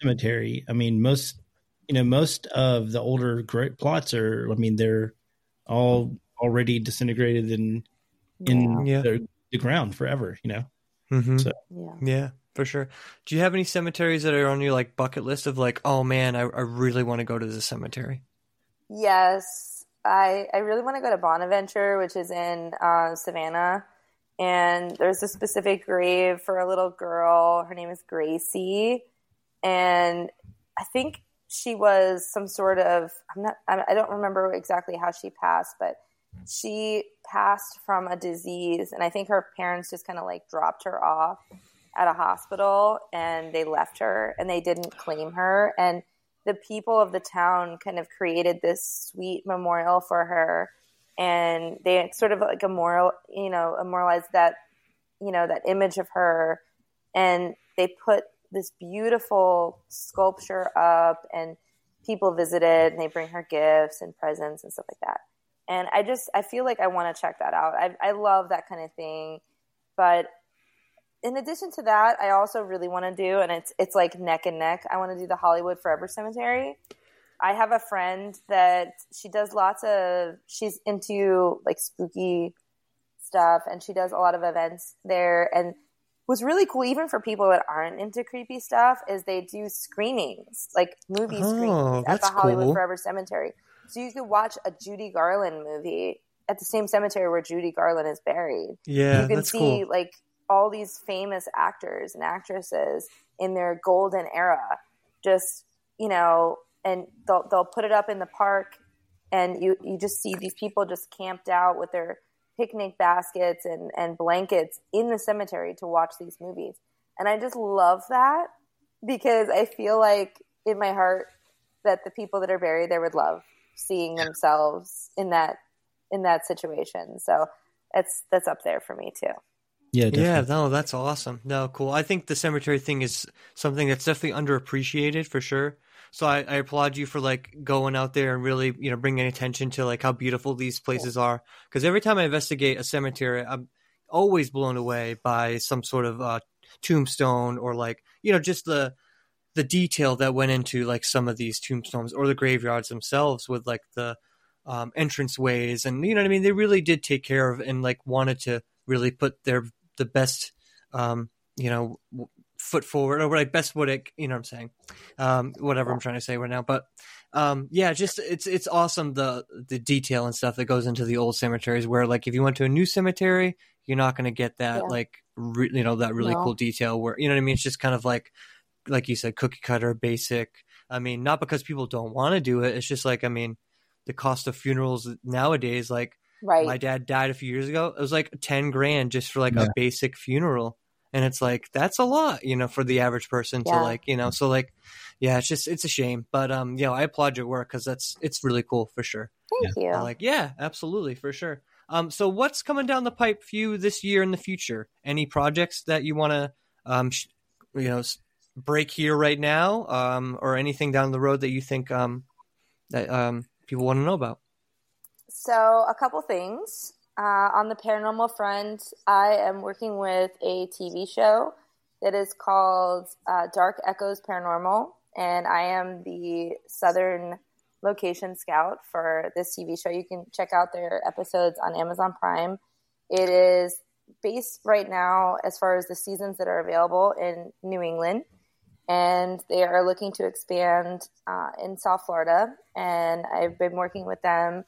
cemetery. I mean, most you know, most of the older great plots are. I mean, they're all already disintegrated and in yeah. the, the ground forever. You know. Mm-hmm. So yeah. yeah. For sure. Do you have any cemeteries that are on your like bucket list of like, oh man, I, I really want to go to the cemetery? Yes, I I really want to go to Bonaventure, which is in uh, Savannah and there's a specific grave for a little girl. Her name is Gracie, and I think she was some sort of I'm not I don't remember exactly how she passed, but she passed from a disease, and I think her parents just kind of like dropped her off at a hospital, and they left her, and they didn't claim her, and the people of the town kind of created this sweet memorial for her and they sort of like immoral, you know, immortalized that, you know, that image of her, and they put this beautiful sculpture up, and people visited, and they bring her gifts and presents and stuff like that. And I just, I feel like I want to check that out. I, I love that kind of thing, but in addition to that, I also really want to do, and it's it's like neck and neck. I want to do the Hollywood Forever Cemetery. I have a friend that she does lots of, she's into like spooky stuff and she does a lot of events there. And what's really cool, even for people that aren't into creepy stuff, is they do screenings, like movie oh, screenings at the Hollywood cool. Forever Cemetery. So you could watch a Judy Garland movie at the same cemetery where Judy Garland is buried. Yeah, you can see cool. like all these famous actors and actresses in their golden era, just you know, and they'll they'll put it up in the park, and you you just see these people just camped out with their picnic baskets and and blankets in the cemetery to watch these movies, and I just love that because I feel like in my heart that the people that are buried there would love seeing themselves in that in that situation. So that's that's up there for me too. Yeah, definitely. yeah, no, that's awesome. No, cool. I think the cemetery thing is something that's definitely underappreciated for sure. So I, I, applaud you for like going out there and really, you know, bringing attention to like how beautiful these places are. Because every time I investigate a cemetery, I'm always blown away by some sort of uh, tombstone or like, you know, just the the detail that went into like some of these tombstones or the graveyards themselves with like the um, entrance ways and you know what I mean. They really did take care of and like wanted to really put their the best um, you know foot forward or like best would it you know what i'm saying um whatever i'm trying to say right now but um yeah just it's it's awesome the the detail and stuff that goes into the old cemeteries where like if you went to a new cemetery you're not going to get that yeah. like re- you know that really no. cool detail where you know what i mean it's just kind of like like you said cookie cutter basic. I mean not because people don't want to do it it's just like i mean the cost of funerals nowadays like right. my dad died a few years ago it was like 10 grand just for like yeah. a basic funeral. And it's like that's a lot you know for the average person yeah. to like you know so like yeah it's just it's a shame. But um you know i applaud your work because that's it's really cool for sure. Thank yeah. you. Like yeah absolutely for sure. Um so what's coming down the pipe for you this year in the future? Any projects that you want to um sh- you know break here right now um or anything down the road that you think um that um people want to know about so a couple things Uh, on the paranormal front, I am working with a TV show that is called uh, Dark Echoes Paranormal, and I am the Southern location scout for this TV show. You can check out their episodes on Amazon Prime. It is based right now, as far as the seasons that are available, in New England, and they are looking to expand uh, in South Florida. And I've been working with them,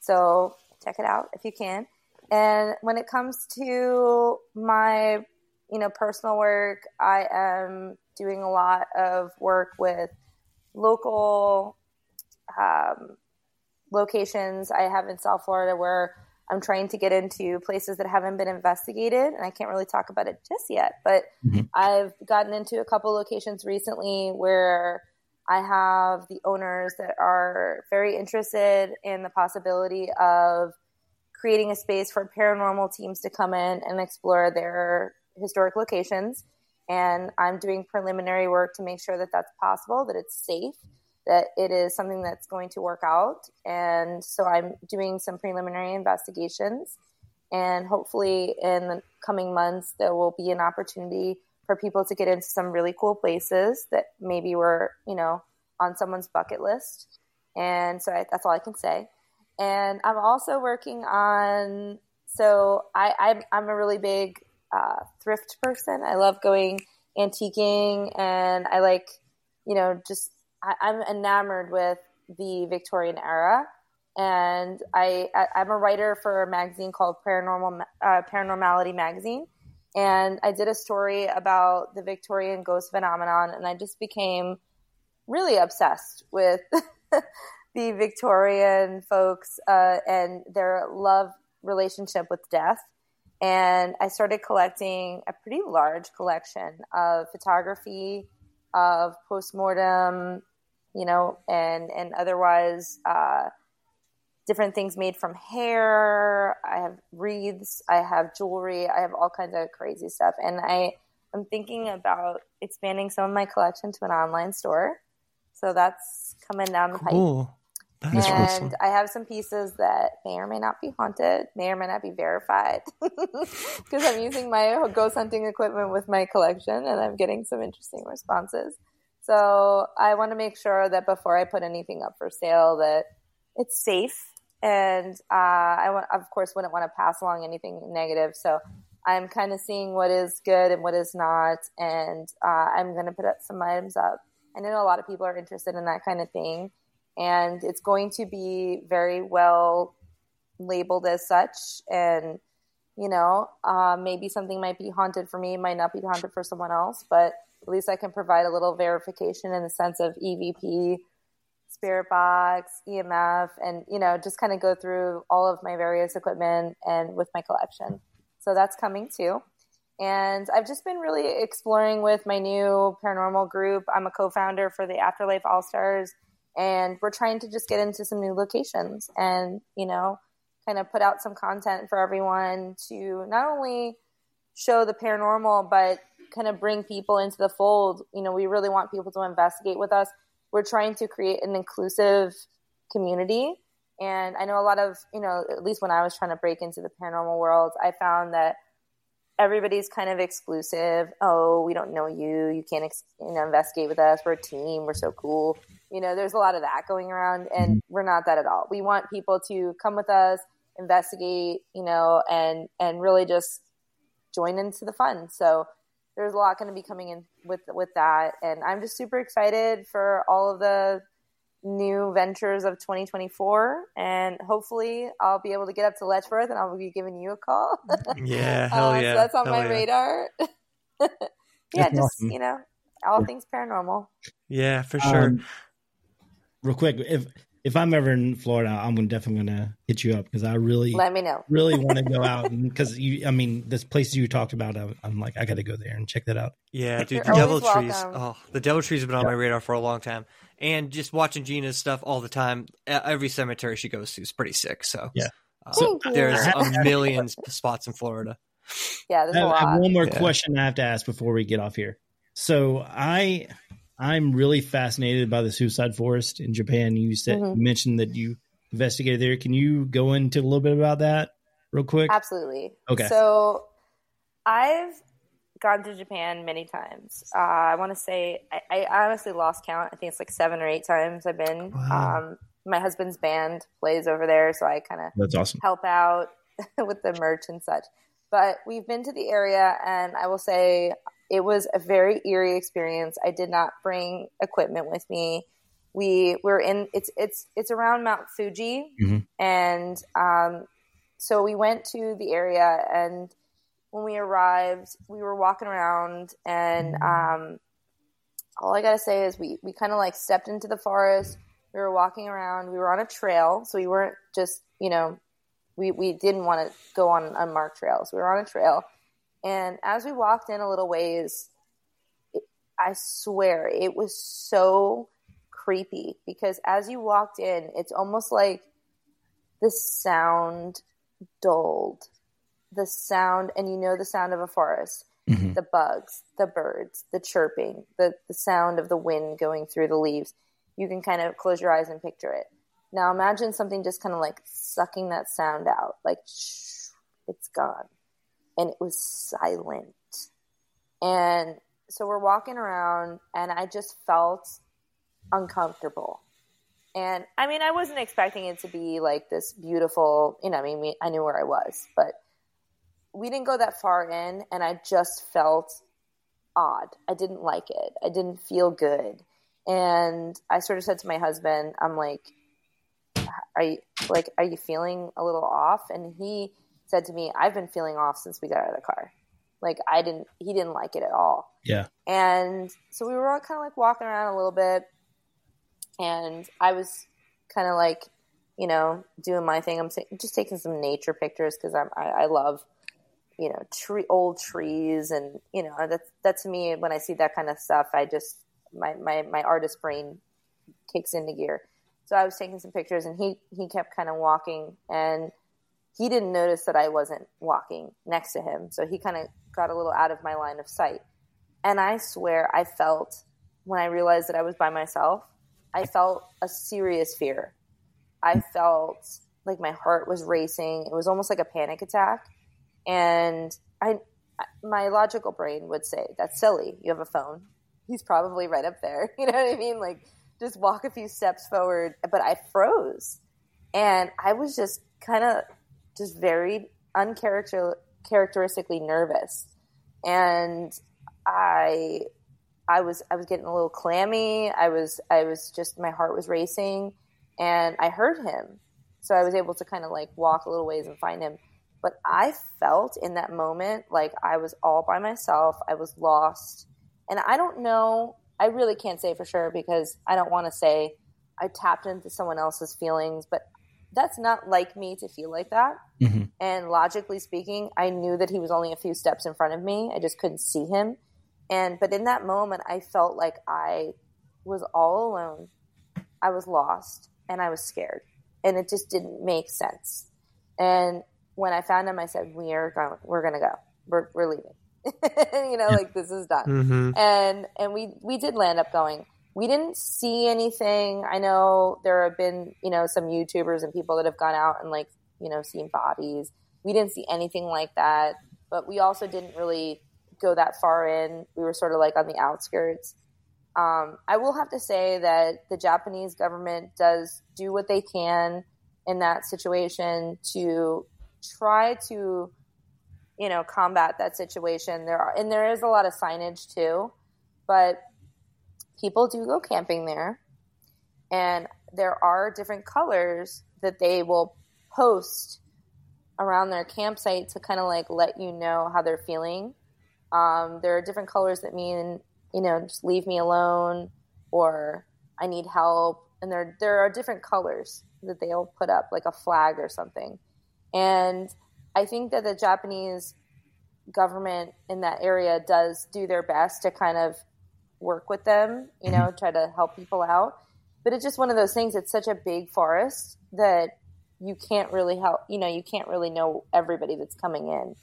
so check it out if you can. And when it comes to my, you know, personal work, I am doing a lot of work with local um, locations I have in South Florida where I'm trying to get into places that haven't been investigated, and I can't really talk about it just yet. But mm-hmm. I've gotten into a couple locations recently where I have the owners that are very interested in the possibility of creating a space for paranormal teams to come in and explore their historic locations. And I'm doing preliminary work to make sure that that's possible, that it's safe, that it is something that's going to work out. And so I'm doing some preliminary investigations. And hopefully, in the coming months, there will be an opportunity for people to get into some really cool places that maybe were, you know, on someone's bucket list. And so I, that's all I can say. And I'm also working on, so I, I'm, I'm a really big uh, thrift person. I love going antiquing and I like, you know, just I, I'm enamored with the Victorian era. And I, I am a writer for a magazine called Paranormal uh, Paranormality Magazine, and I did a story about the Victorian ghost phenomenon, and I just became really obsessed with the Victorian folks uh, and their love relationship with death. And I started collecting a pretty large collection of photography, of postmortem you know, and and otherwise uh, different things made from hair. I have wreaths. I have jewelry. I have all kinds of crazy stuff, and I am thinking about expanding some of my collection to an online store. So that's coming down the cool. pipe. That is and awesome. I have some pieces that may or may not be haunted, may or may not be verified, because I'm using my ghost hunting equipment with my collection, and I'm getting some interesting responses. So I want to make sure that before I put anything up for sale, that it's safe. And uh, I, want, of course, wouldn't want to pass along anything negative. So I'm kind of seeing what is good and what is not. And uh, I'm going to put up some items up. I know a lot of people are interested in that kind of thing. And it's going to be very well labeled as such. And, you know, uh, maybe something might be haunted for me, might not be haunted for someone else. But at least I can provide a little verification in the sense of EVP, spirit box, EMF, and you know, just kind of go through all of my various equipment and with my collection. So that's coming too. And I've just been really exploring with my new paranormal group. I'm a co-founder for the Afterlife All Stars, and we're trying to just get into some new locations and you know, kind of put out some content for everyone to not only show the paranormal, but kind of bring people into the fold. You know, we really want people to investigate with us. We're trying to create an inclusive community. And I know a lot of, you know, at least when I was trying to break into the paranormal world, I found that everybody's kind of exclusive. Oh, we don't know you. You can't, ex- you know, investigate with us. We're a team. We're so cool. You know, there's a lot of that going around, and mm-hmm. we're not that at all. We want people to come with us, investigate, you know, and and really just join into the fun. So there's a lot going to be coming in with with that, and I'm just super excited for all of the new ventures of 2024 and hopefully i'll be able to get up to letchworth and i'll be giving you a call. Yeah hell uh, yeah so that's on hell my yeah. radar. Yeah that's just awesome. you know all things paranormal. Yeah for sure. um, real quick if if I'm ever in Florida, I'm definitely gonna hit you up because I really let me know. really want to go out because you. I mean, this places you talked about, I, am like, I got to go there and check that out. Yeah, dude, You're the Devil Trees. Oh, the Devil Trees have been on my radar for a long time, and just watching Gina's stuff all the time. Every cemetery she goes to is pretty sick. So yeah, uh, so there's a million spots in Florida. Yeah, there's I, a lot. I have one more yeah. question I have to ask before we get off here. So I I'm really fascinated by the suicide forest in Japan. You said mm-hmm. you mentioned that you investigated there. Can you go into a little bit about that real quick? Absolutely. Okay. So I've gone to Japan many times. Uh, I want to say I, I, honestly lost count. I think it's like seven or eight times I've been. Wow. Um, my husband's band plays over there, so I kind of that's awesome. Help out with the merch and such. But we've been to the area, and I will say it was a very eerie experience. I did not bring equipment with me. We were in it's it's it's around Mount Fuji, mm-hmm. and um, so we went to the area and when we arrived, we were walking around, and um, all I gotta say is we we kind of like stepped into the forest. We were walking around. We were on a trail, so we weren't just you know we we didn't want to go on unmarked trails. We were on a trail, and as we walked in a little ways, it, I swear it was so creepy because as you walked in, it's almost like the sound dulled the sound, and you know the sound of a forest, mm-hmm. the bugs, the birds, the chirping, the, the sound of the wind going through the leaves. You can kind of close your eyes and picture it. Now imagine something just kind of like sucking that sound out, like shh, it's gone. And it was silent. And so we're walking around, and I just felt uncomfortable. And I mean, I wasn't expecting it to be like this beautiful, you know, I mean, I knew where I was, but we didn't go that far in, and I just felt odd. I didn't like it. I didn't feel good. And I sort of said to my husband, I'm like, are you like, are you feeling a little off? And he said to me, I've been feeling off since we got out of the car. Like I didn't, he didn't like it at all. Yeah. And so we were all kind of like walking around a little bit and I was kind of like, you know, doing my thing. I'm just taking some nature pictures because I'm, I, I love you know tree old trees and you know that's that to me when i see that kind of stuff i just my my, my artist brain kicks into gear so i was taking some pictures and he he kept kind of walking and he didn't notice that i wasn't walking next to him so he kind of got a little out of my line of sight and i swear i felt when i realized that i was by myself i felt a serious fear i felt like my heart was racing it was almost like a panic attack and I, my logical brain would say, that's silly. You have a phone. He's probably right up there. You know what I mean? Like, just walk a few steps forward. But I froze. And I was just kind of just very uncharacteristically nervous. And I I was I was getting a little clammy. I was I was just my heart was racing and I heard him. So I was able to kind of like walk a little ways and find him. But I felt in that moment like I was all by myself. I was lost. And I don't know, I really can't say for sure because I don't want to say I tapped into someone else's feelings, but that's not like me to feel like that. Mm-hmm. And logically speaking, I knew that he was only a few steps in front of me. I just couldn't see him. And but in that moment, I felt like I was all alone. I was lost and I was scared. And it just didn't make sense. And when I found him, I said, "We are going. We're going to go. We're we're leaving. you know, like this is done." Mm-hmm. And and we we did land up going. We didn't see anything. I know there have been you know some YouTubers and people that have gone out and like you know seen bodies. We didn't see anything like that, but we also didn't really go that far in. We were sort of like on the outskirts. Um, I will have to say that the Japanese government does do what they can in that situation to try to you know combat that situation there are and there is a lot of signage too but people do go camping there and there are different colors that they will post around their campsite to kind of like let you know how they're feeling. Um, there are different colors that mean you know just leave me alone or i need help and there there are different colors that they'll put up like a flag or something. And I think that the Japanese government in that area does do their best to kind of work with them, you know, mm-hmm. try to help people out. But it's just one of those things. It's such a big forest that you can't really help, you know, you can't really know everybody that's coming in.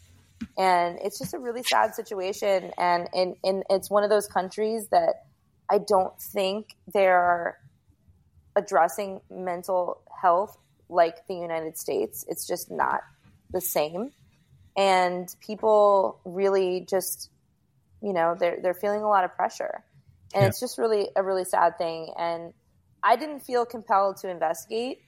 And it's just a really sad situation. And, and, and it's one of those countries that I don't think they're addressing mental health like the United States. It's just not the same, and people really just, you know, they're they're feeling a lot of pressure, and Yeah. it's just really a really sad thing. And I didn't feel compelled to investigate.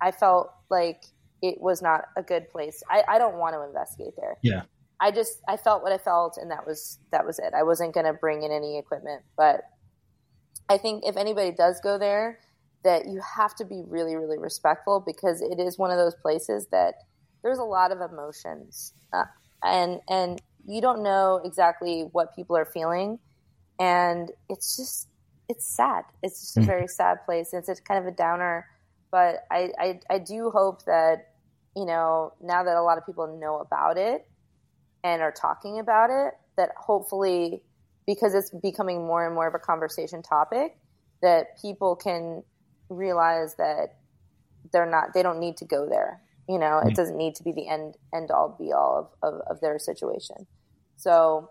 I felt like it was not a good place. I, I don't want to investigate there. Yeah. I just I felt what I felt, and that was that was it. I wasn't going to bring in any equipment, but I think if anybody does go there, that you have to be really really respectful because it is one of those places that there's a lot of emotions, uh, and and you don't know exactly what people are feeling, and it's just it's sad. It's just a Mhm. very sad place. It's a kind of a downer, but I, I I do hope that you know now that a lot of people know about it and are talking about it that hopefully because it's becoming more and more of a conversation topic that people can realize that they're not they don't need to go there you know it doesn't need to be the end end all be all of, of, of their situation so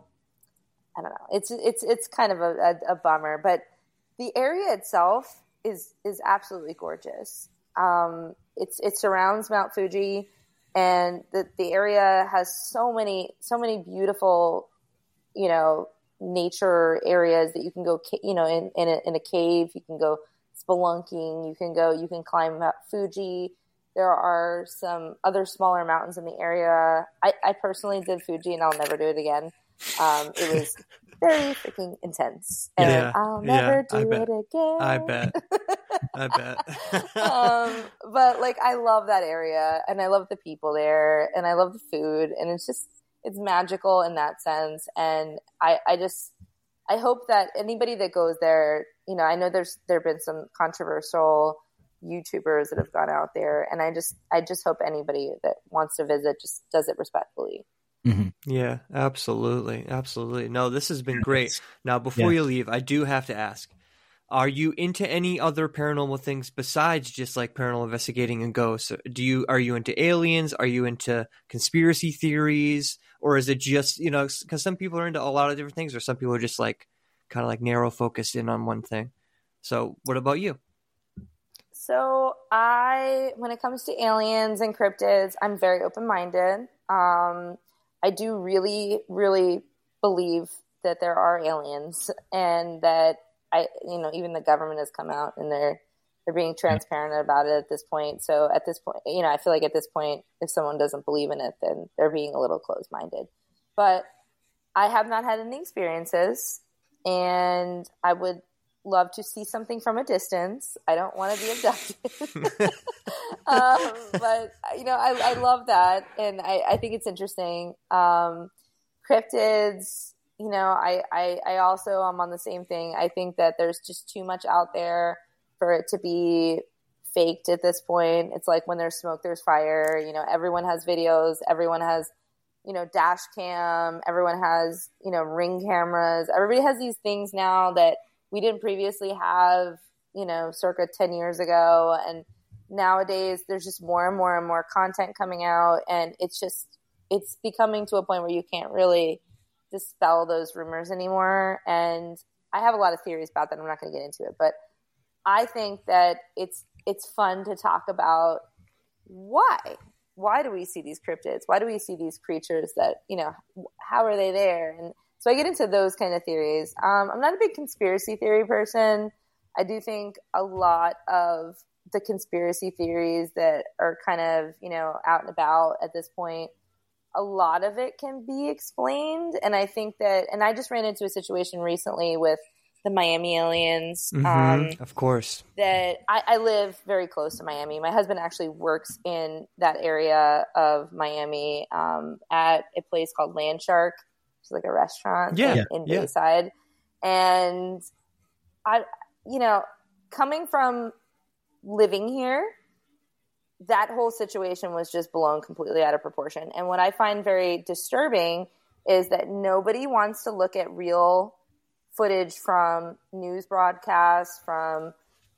i don't know. It's it's it's kind of a, a, a bummer but the area itself is is absolutely gorgeous. Um, it's it surrounds mount fuji and the the area has so many so many beautiful you know nature areas that you can go you know in in a, in a cave. You can go spelunking. You can go you can climb Mount Fuji. There are some other smaller mountains in the area. I, I personally did Fuji and I'll never do it again um, it was very freaking intense and Yeah. I'll never I do it again I bet. I bet. um, but like I love that area and I love the people there and I love the food and it's just it's magical in that sense and I I just I hope that anybody that goes there, you know, I know there's there've been some controversial YouTubers that have gone out there and I just I just hope anybody that wants to visit just does it respectfully. Yeah, absolutely. Absolutely. No, this has been great. Now, before Yeah. you leave, I do have to ask Are you into any other paranormal things besides just like paranormal investigating and ghosts? Do you are you into aliens? Are you into conspiracy theories? Or is it just, you know, because some people are into a lot of different things, or some people are just like kind of like narrow focused in on one thing. So, what about you? So I, when it comes to aliens and cryptids, I'm very open minded. Um, I do really, really believe that there are aliens, and that I, you know, even the government has come out and they're they're being transparent about it at this point. So at this point, you know, I feel like at this point, if someone doesn't believe in it, then they're being a little closed minded. But I have not had any experiences, and I would love to see something from a distance. I don't want to be abducted. um, but you know, I, I love that, and I, I think it's interesting. Um, cryptids, you know, I, I, I also am on the same thing. I think that there's just too much out there for it to be faked at this point. It's like when there's smoke, there's fire. You know, everyone has videos. Everyone has, you know, dash cam. Everyone has, you know, ring cameras. Everybody has these things now that we didn't previously have, you know, circa 10 years ago. And nowadays there's just more and more and more content coming out. And it's just, it's becoming to a point where you can't really dispel those rumors anymore. And I have a lot of theories about that. I'm not going to get into it, but I think that it's it's fun to talk about why why do we see these cryptids? Why do we see these creatures that you know how are they there? And so I get into those kind of theories. Um, I'm not a big conspiracy theory person. I do think a lot of the conspiracy theories that are kind of you know out and about at this point a lot of it can be explained and i think that and i just ran into a situation recently with the miami aliens um, Mhm, of course. that I, I live very close to miami my husband actually works in that area of miami um, at a place called land shark which is like a restaurant Yeah, in, in yeah. bayside and i you know coming from living here that whole situation was just blown completely out of proportion. And what I find very disturbing is that nobody wants to look at real footage from news broadcasts, from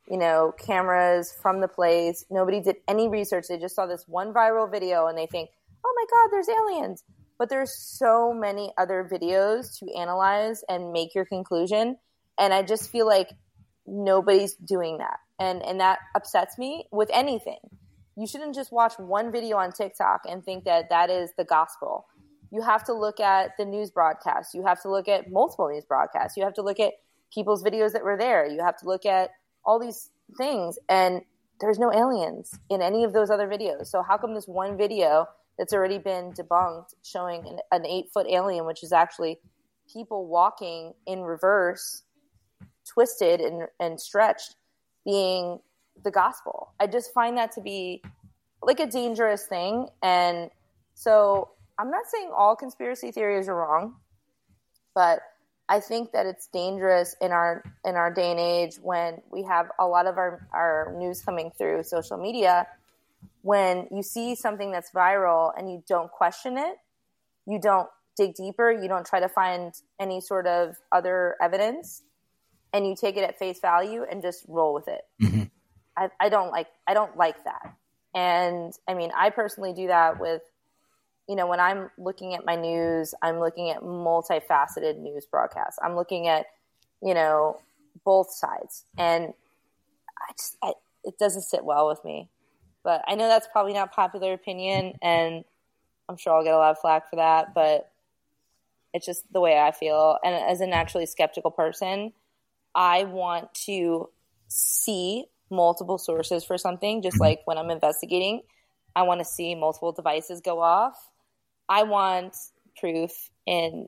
you know cameras from the place. Nobody did any research. They just saw this one viral video and they think, "Oh my God, there's aliens." But there's so many other videos to analyze and make your conclusion. And I just feel like nobody's doing that, and and that upsets me with anything you shouldn't just watch one video on TikTok and think that that is the gospel. You have to look at the news broadcasts. You have to look at multiple news broadcasts. You have to look at people's videos that were there. You have to look at all these things. And there's no aliens in any of those other videos. So how come this one video that's already been debunked showing an, an eight foot alien, which is actually people walking in reverse, twisted and, and stretched, being the gospel? I just find that to be like a dangerous thing. And so I'm not saying all conspiracy theories are wrong, but I think that it's dangerous in our in our day and age when we have a lot of our, our news coming through social media. When you see something that's viral and you don't question it, you don't dig deeper, you don't try to find any sort of other evidence, and you take it at face value and just roll with it. Mm-hmm. I, I don't like I don't like that. And I mean, I personally do that with you know, when I'm looking at my news, I'm looking at multifaceted news broadcasts. I'm looking at, you know, both sides, and I just I, it doesn't sit well with me. But I know that's probably not popular opinion, and I'm sure I'll get a lot of flack for that. But it's just the way I feel, and as a naturally skeptical person, I want to see multiple sources for something. Just mm-hmm. like when I'm investigating, I want to see multiple devices go off I want proof in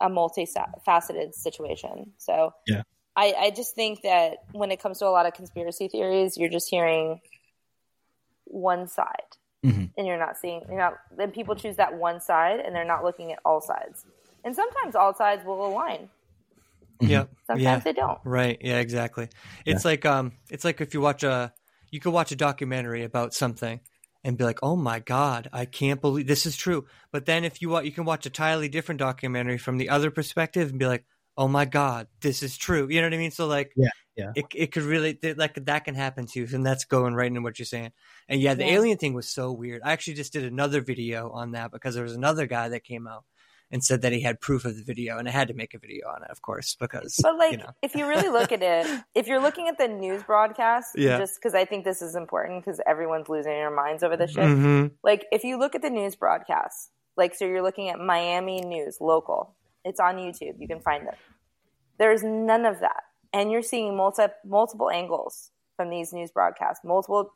a multifaceted situation. So yeah. I, I just think that when it comes to a lot of conspiracy theories, you're just hearing one side. Mm-hmm. And you're not seeing, you're not, then people choose that one side and they're not looking at all sides. And sometimes all sides will align. Yeah. Sometimes yeah. they don't. Right. Yeah, exactly. It's yeah. like, um, it's like if you watch a, you could watch a documentary about something and be like, "Oh my god, I can't believe this is true." But then if you want, you can watch a entirely different documentary from the other perspective and be like, "Oh my god, this is true." You know what I mean? So like, yeah, yeah, it it could really like that can happen too, and that's going right into what you're saying. And yeah, the yeah. alien thing was so weird. I actually just did another video on that because there was another guy that came out and said that he had proof of the video, and I had to make a video on it, of course, because. But like, you know. if you really look at it, if you're looking at the news broadcast, yeah. just because I think this is important, because everyone's losing their minds over this shit. Mm-hmm. Like, if you look at the news broadcast, like, so you're looking at Miami news, local. It's on YouTube. You can find it. There's none of that, and you're seeing multi multiple angles from these news broadcasts, multiple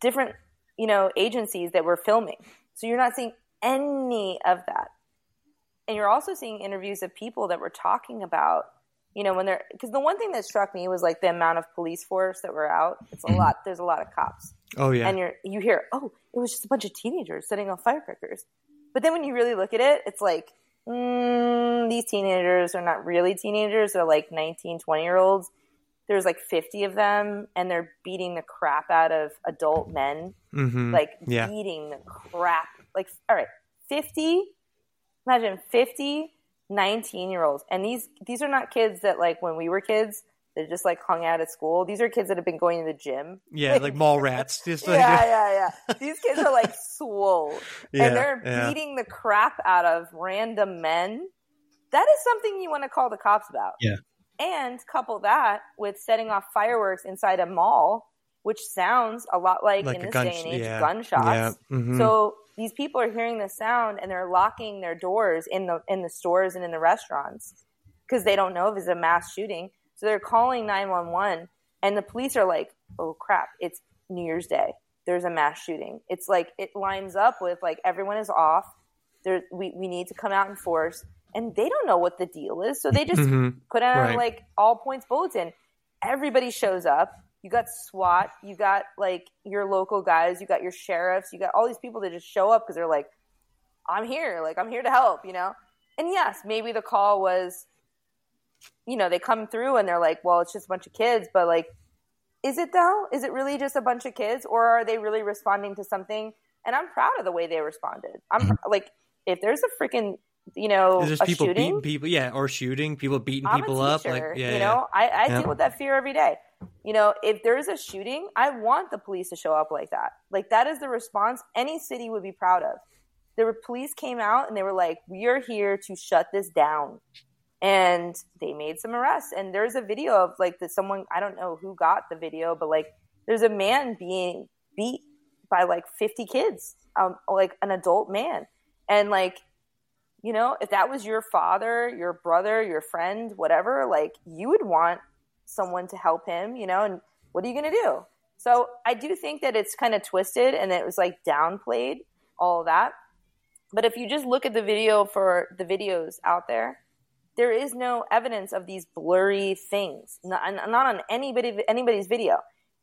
different, you know, agencies that were filming. So you're not seeing any of that. And you're also seeing interviews of people that were talking about you know when they're because the one thing that struck me was like the amount of police force that were out. It's a mm-hmm. lot. There's a lot of cops. Oh yeah. And you're you hear oh it was just a bunch of teenagers setting off firecrackers. But then when you really look at it it's like mm, these teenagers are not really teenagers they're like 19 20 year olds there's like 50 of them and they're beating the crap out of adult men mm-hmm. like yeah. beating the crap like all right 50 imagine 50 19 year olds and these these are not kids that like when we were kids they just like hung out at school these are kids that have been going to the gym yeah like mall rats just like, yeah yeah yeah these kids are like swole yeah, and they're yeah. beating the crap out of random men that is something you want to call the cops about yeah and couple that with setting off fireworks inside a mall which sounds a lot like, like in this gun- day and age yeah. gunshots. Mm-hmm. so these people are hearing the sound and they're locking their doors in the in the stores and in the restaurants because they don't know if it's a mass shooting. So they're calling 911 and the police are like, "Oh crap, it's New Year's Day. There's a mass shooting." It's like it lines up with like everyone is off. There we we need to come out in force and they don't know what the deal is. So they just mm-hmm. put out right. like all points bulletin. Everybody shows up you got SWAT, you got like your local guys, you got your sheriffs, you got all these people that just show up because they're like, I'm here, like I'm here to help, you know? And yes, maybe the call was, you know, they come through and they're like, well, it's just a bunch of kids, but like, is it though? Is it really just a bunch of kids or are they really responding to something? And I'm proud of the way they responded. I'm mm-hmm. like, if there's a freaking you know, there's people shooting, beating people, yeah, or shooting people, beating I'm people up, like, yeah, you know, yeah. I, I yeah. deal with that fear every day. You know, if there's a shooting, I want the police to show up like that. Like that is the response any city would be proud of. The police came out and they were like, "We are here to shut this down," and they made some arrests. And there's a video of like that someone I don't know who got the video, but like there's a man being beat by like 50 kids, um, like an adult man. And like, you know, if that was your father, your brother, your friend, whatever, like you would want someone to help him, you know, and what are you to do? So I do think that it's kind of twisted and it was like downplayed, all that. But if you just look at the video for the videos out there, there is no evidence of these blurry things, not, not on anybody anybody's video.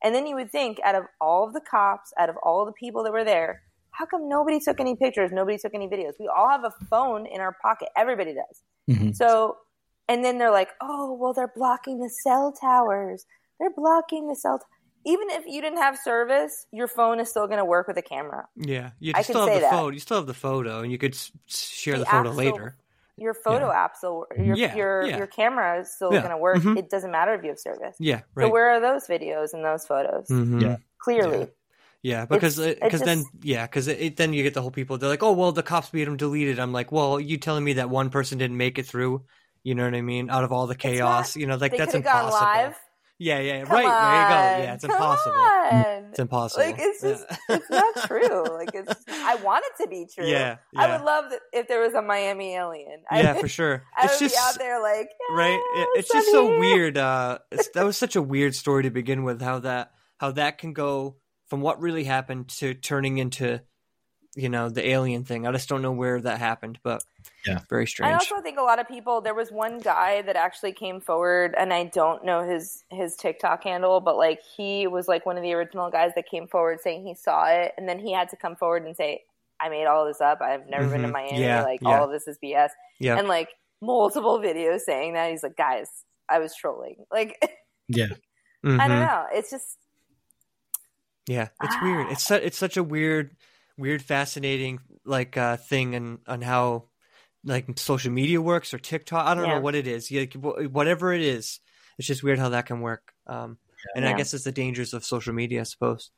And then you would think, out of all of the cops, out of all of the people that were there, how come nobody took any pictures? Nobody took any videos? We all have a phone in our pocket. Everybody does. Mm-hmm. So, and then they're like, oh, well, they're blocking the cell towers. They're blocking the cell. T-. Even if you didn't have service, your phone is still going to work with a camera. Yeah, you still have the that. photo. You still have the photo, and you could share the, the photo later your photo yeah. app still your yeah, your yeah. your camera is still going to work. Mm-hmm. It doesn't matter if you have service. Yeah, right. So where are those videos and those photos? Mm-hmm. Yeah, clearly. Yeah, because because then yeah, because then you get the whole people. They're like, oh well, the cops made them deleted. I'm like, well, you telling me that one person didn't make it through? You know what I mean? Out of all the chaos, not, you know, like that's impossible. Yeah, yeah, Come right. On. There you go. Yeah, it's Come impossible. On. It's impossible. Like it's just yeah. it's not true. Like it's I want it to be true. Yeah, yeah. I would love if there was a Miami alien. Yeah, for sure. I it's would just, be out there like yeah, right. It's just so weird. Uh, that was such a weird story to begin with. How that how that can go from what really happened to turning into you know the alien thing. I just don't know where that happened, but yeah, very strange. I also think a lot of people. There was one guy that actually came forward, and I don't know his his TikTok handle, but like he was like one of the original guys that came forward saying he saw it, and then he had to come forward and say, "I made all this up. I've never mm-hmm. been to mm-hmm. Miami. Yeah, like yeah. all of this is BS." Yeah, and like multiple videos saying that he's like, "Guys, I was trolling." Like, yeah, mm-hmm. I don't know. It's just. Yeah, it's ah. weird. It's su- it's such a weird weird, fascinating like uh, thing and on how like social media works or TikTok. I don't yeah. know what it is. Yeah, whatever it is, it's just weird how that can work. Um, and yeah. I guess it's the dangers of social media, I suppose.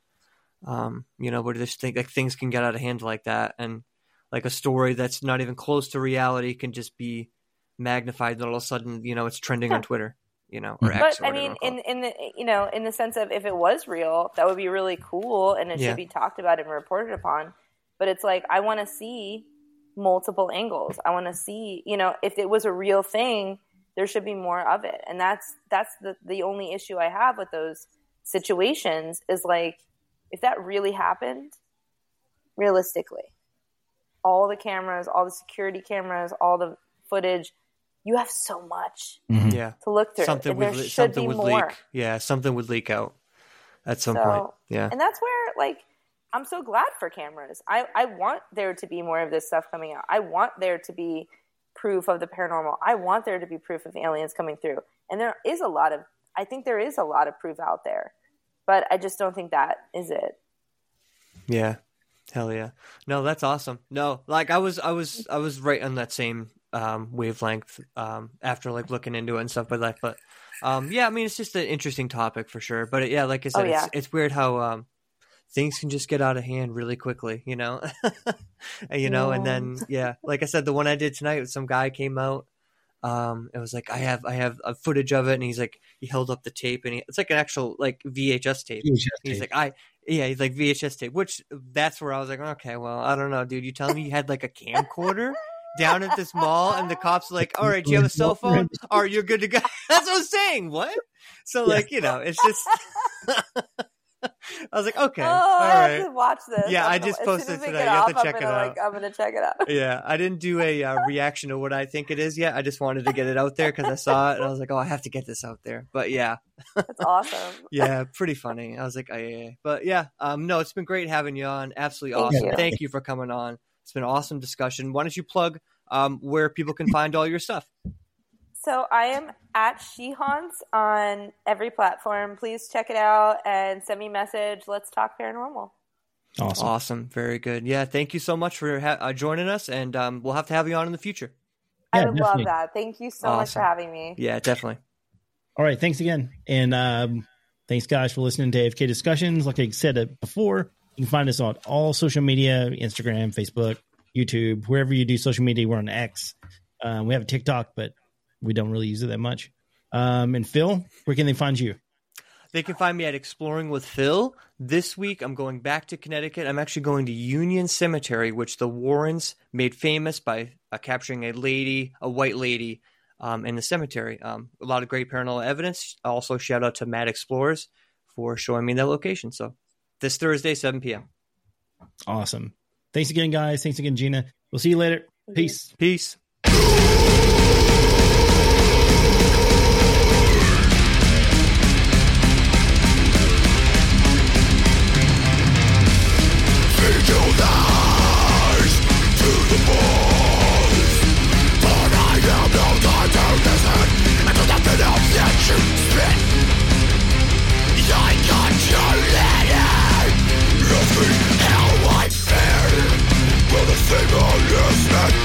Um, you know, where they think like things can get out of hand like that, and like a story that's not even close to reality can just be magnified, and all of a sudden, you know, it's trending yeah. on Twitter you know, or mm-hmm. X. But I mean, in in the you know, in the sense of if it was real, that would be really cool, and it yeah. should be talked about and reported upon. But it's like I want to see multiple angles. I want to see, you know, if it was a real thing, there should be more of it, and that's that's the the only issue I have with those situations is like if that really happened, realistically, all the cameras, all the security cameras, all the footage you have so much mm-hmm. yeah. to look through something would something would more. leak. Yeah something would leak out at some so, point. Yeah. and that's where like i'm so glad for cameras. I i want there to be more of this stuff coming out. I want there to be proof of the paranormal. I want there to be proof of aliens coming through. And there is a lot of i think there is a lot of proof out there but i just don't think that is it. Yeah. Hell yeah. No that's awesome. No like i was i was i was right on that same um, wavelength um, after like looking into it and stuff like that. But um, yeah, I mean, it's just an interesting topic for sure. But yeah, like I said, oh, yeah. it's, it's weird how um, things can just get out of hand really quickly, you know, you know, yeah. and then yeah, like I said, the one I did tonight, some guy came out. Um, it was like I have I have a footage of it, and he's like he held up the tape, and he, it's like an actual like VHS tape. VHS he's tape. like I yeah, he's like VHS tape, which that's where I was like, okay, well, I don't know, dude. You telling me you had like a camcorder? down at this mall and the cops are like, all right, do you have a cell phone? Or you're good to go. That's what I'm saying. What? So like, you know, it's just I was like, okay, oh, all I right. have to watch this. Yeah, I'm i just posted today. You have to check it out. Like, I'm gonna check it out. Yeah, I didn't do a uh, reaction to what I think it is yet. I just wanted to get it out there because I saw it and I was like, oh, I have to get this out there. But yeah, that's awesome. yeah, pretty funny. I was like, oh, yeah, but yeah, um, no, it's been great having you on. Absolutely Thank awesome. You. Thank you for coming on. It's been an awesome discussion. Why don't you plug um, where people can find all your stuff? So I am at She Haunts on every platform. Please check it out and send me a message. Let's talk paranormal. Awesome. Awesome. Very good. Yeah. Thank you so much for ha- uh, joining us, and um, we'll have to have you on in the future. Yeah, I would definitely. love that. Thank you so awesome. much for having me. Yeah, definitely. All right. Thanks again. And um, thanks, guys, for listening to AFK Discussions. Like I said before, you can find us on all social media Instagram, Facebook, YouTube, wherever you do social media. We're on X. Um, we have a TikTok, but we don't really use it that much. Um, and Phil, where can they find you? They can find me at Exploring with Phil. This week, I'm going back to Connecticut. I'm actually going to Union Cemetery, which the Warrens made famous by uh, capturing a lady, a white lady, um, in the cemetery. Um, a lot of great paranormal evidence. Also, shout out to Mad Explorers for showing me that location. So, this Thursday, 7 p.m. Awesome. Thanks again, guys. Thanks again, Gina. We'll see you later. Peace. Peace. the voice in the shadows where the day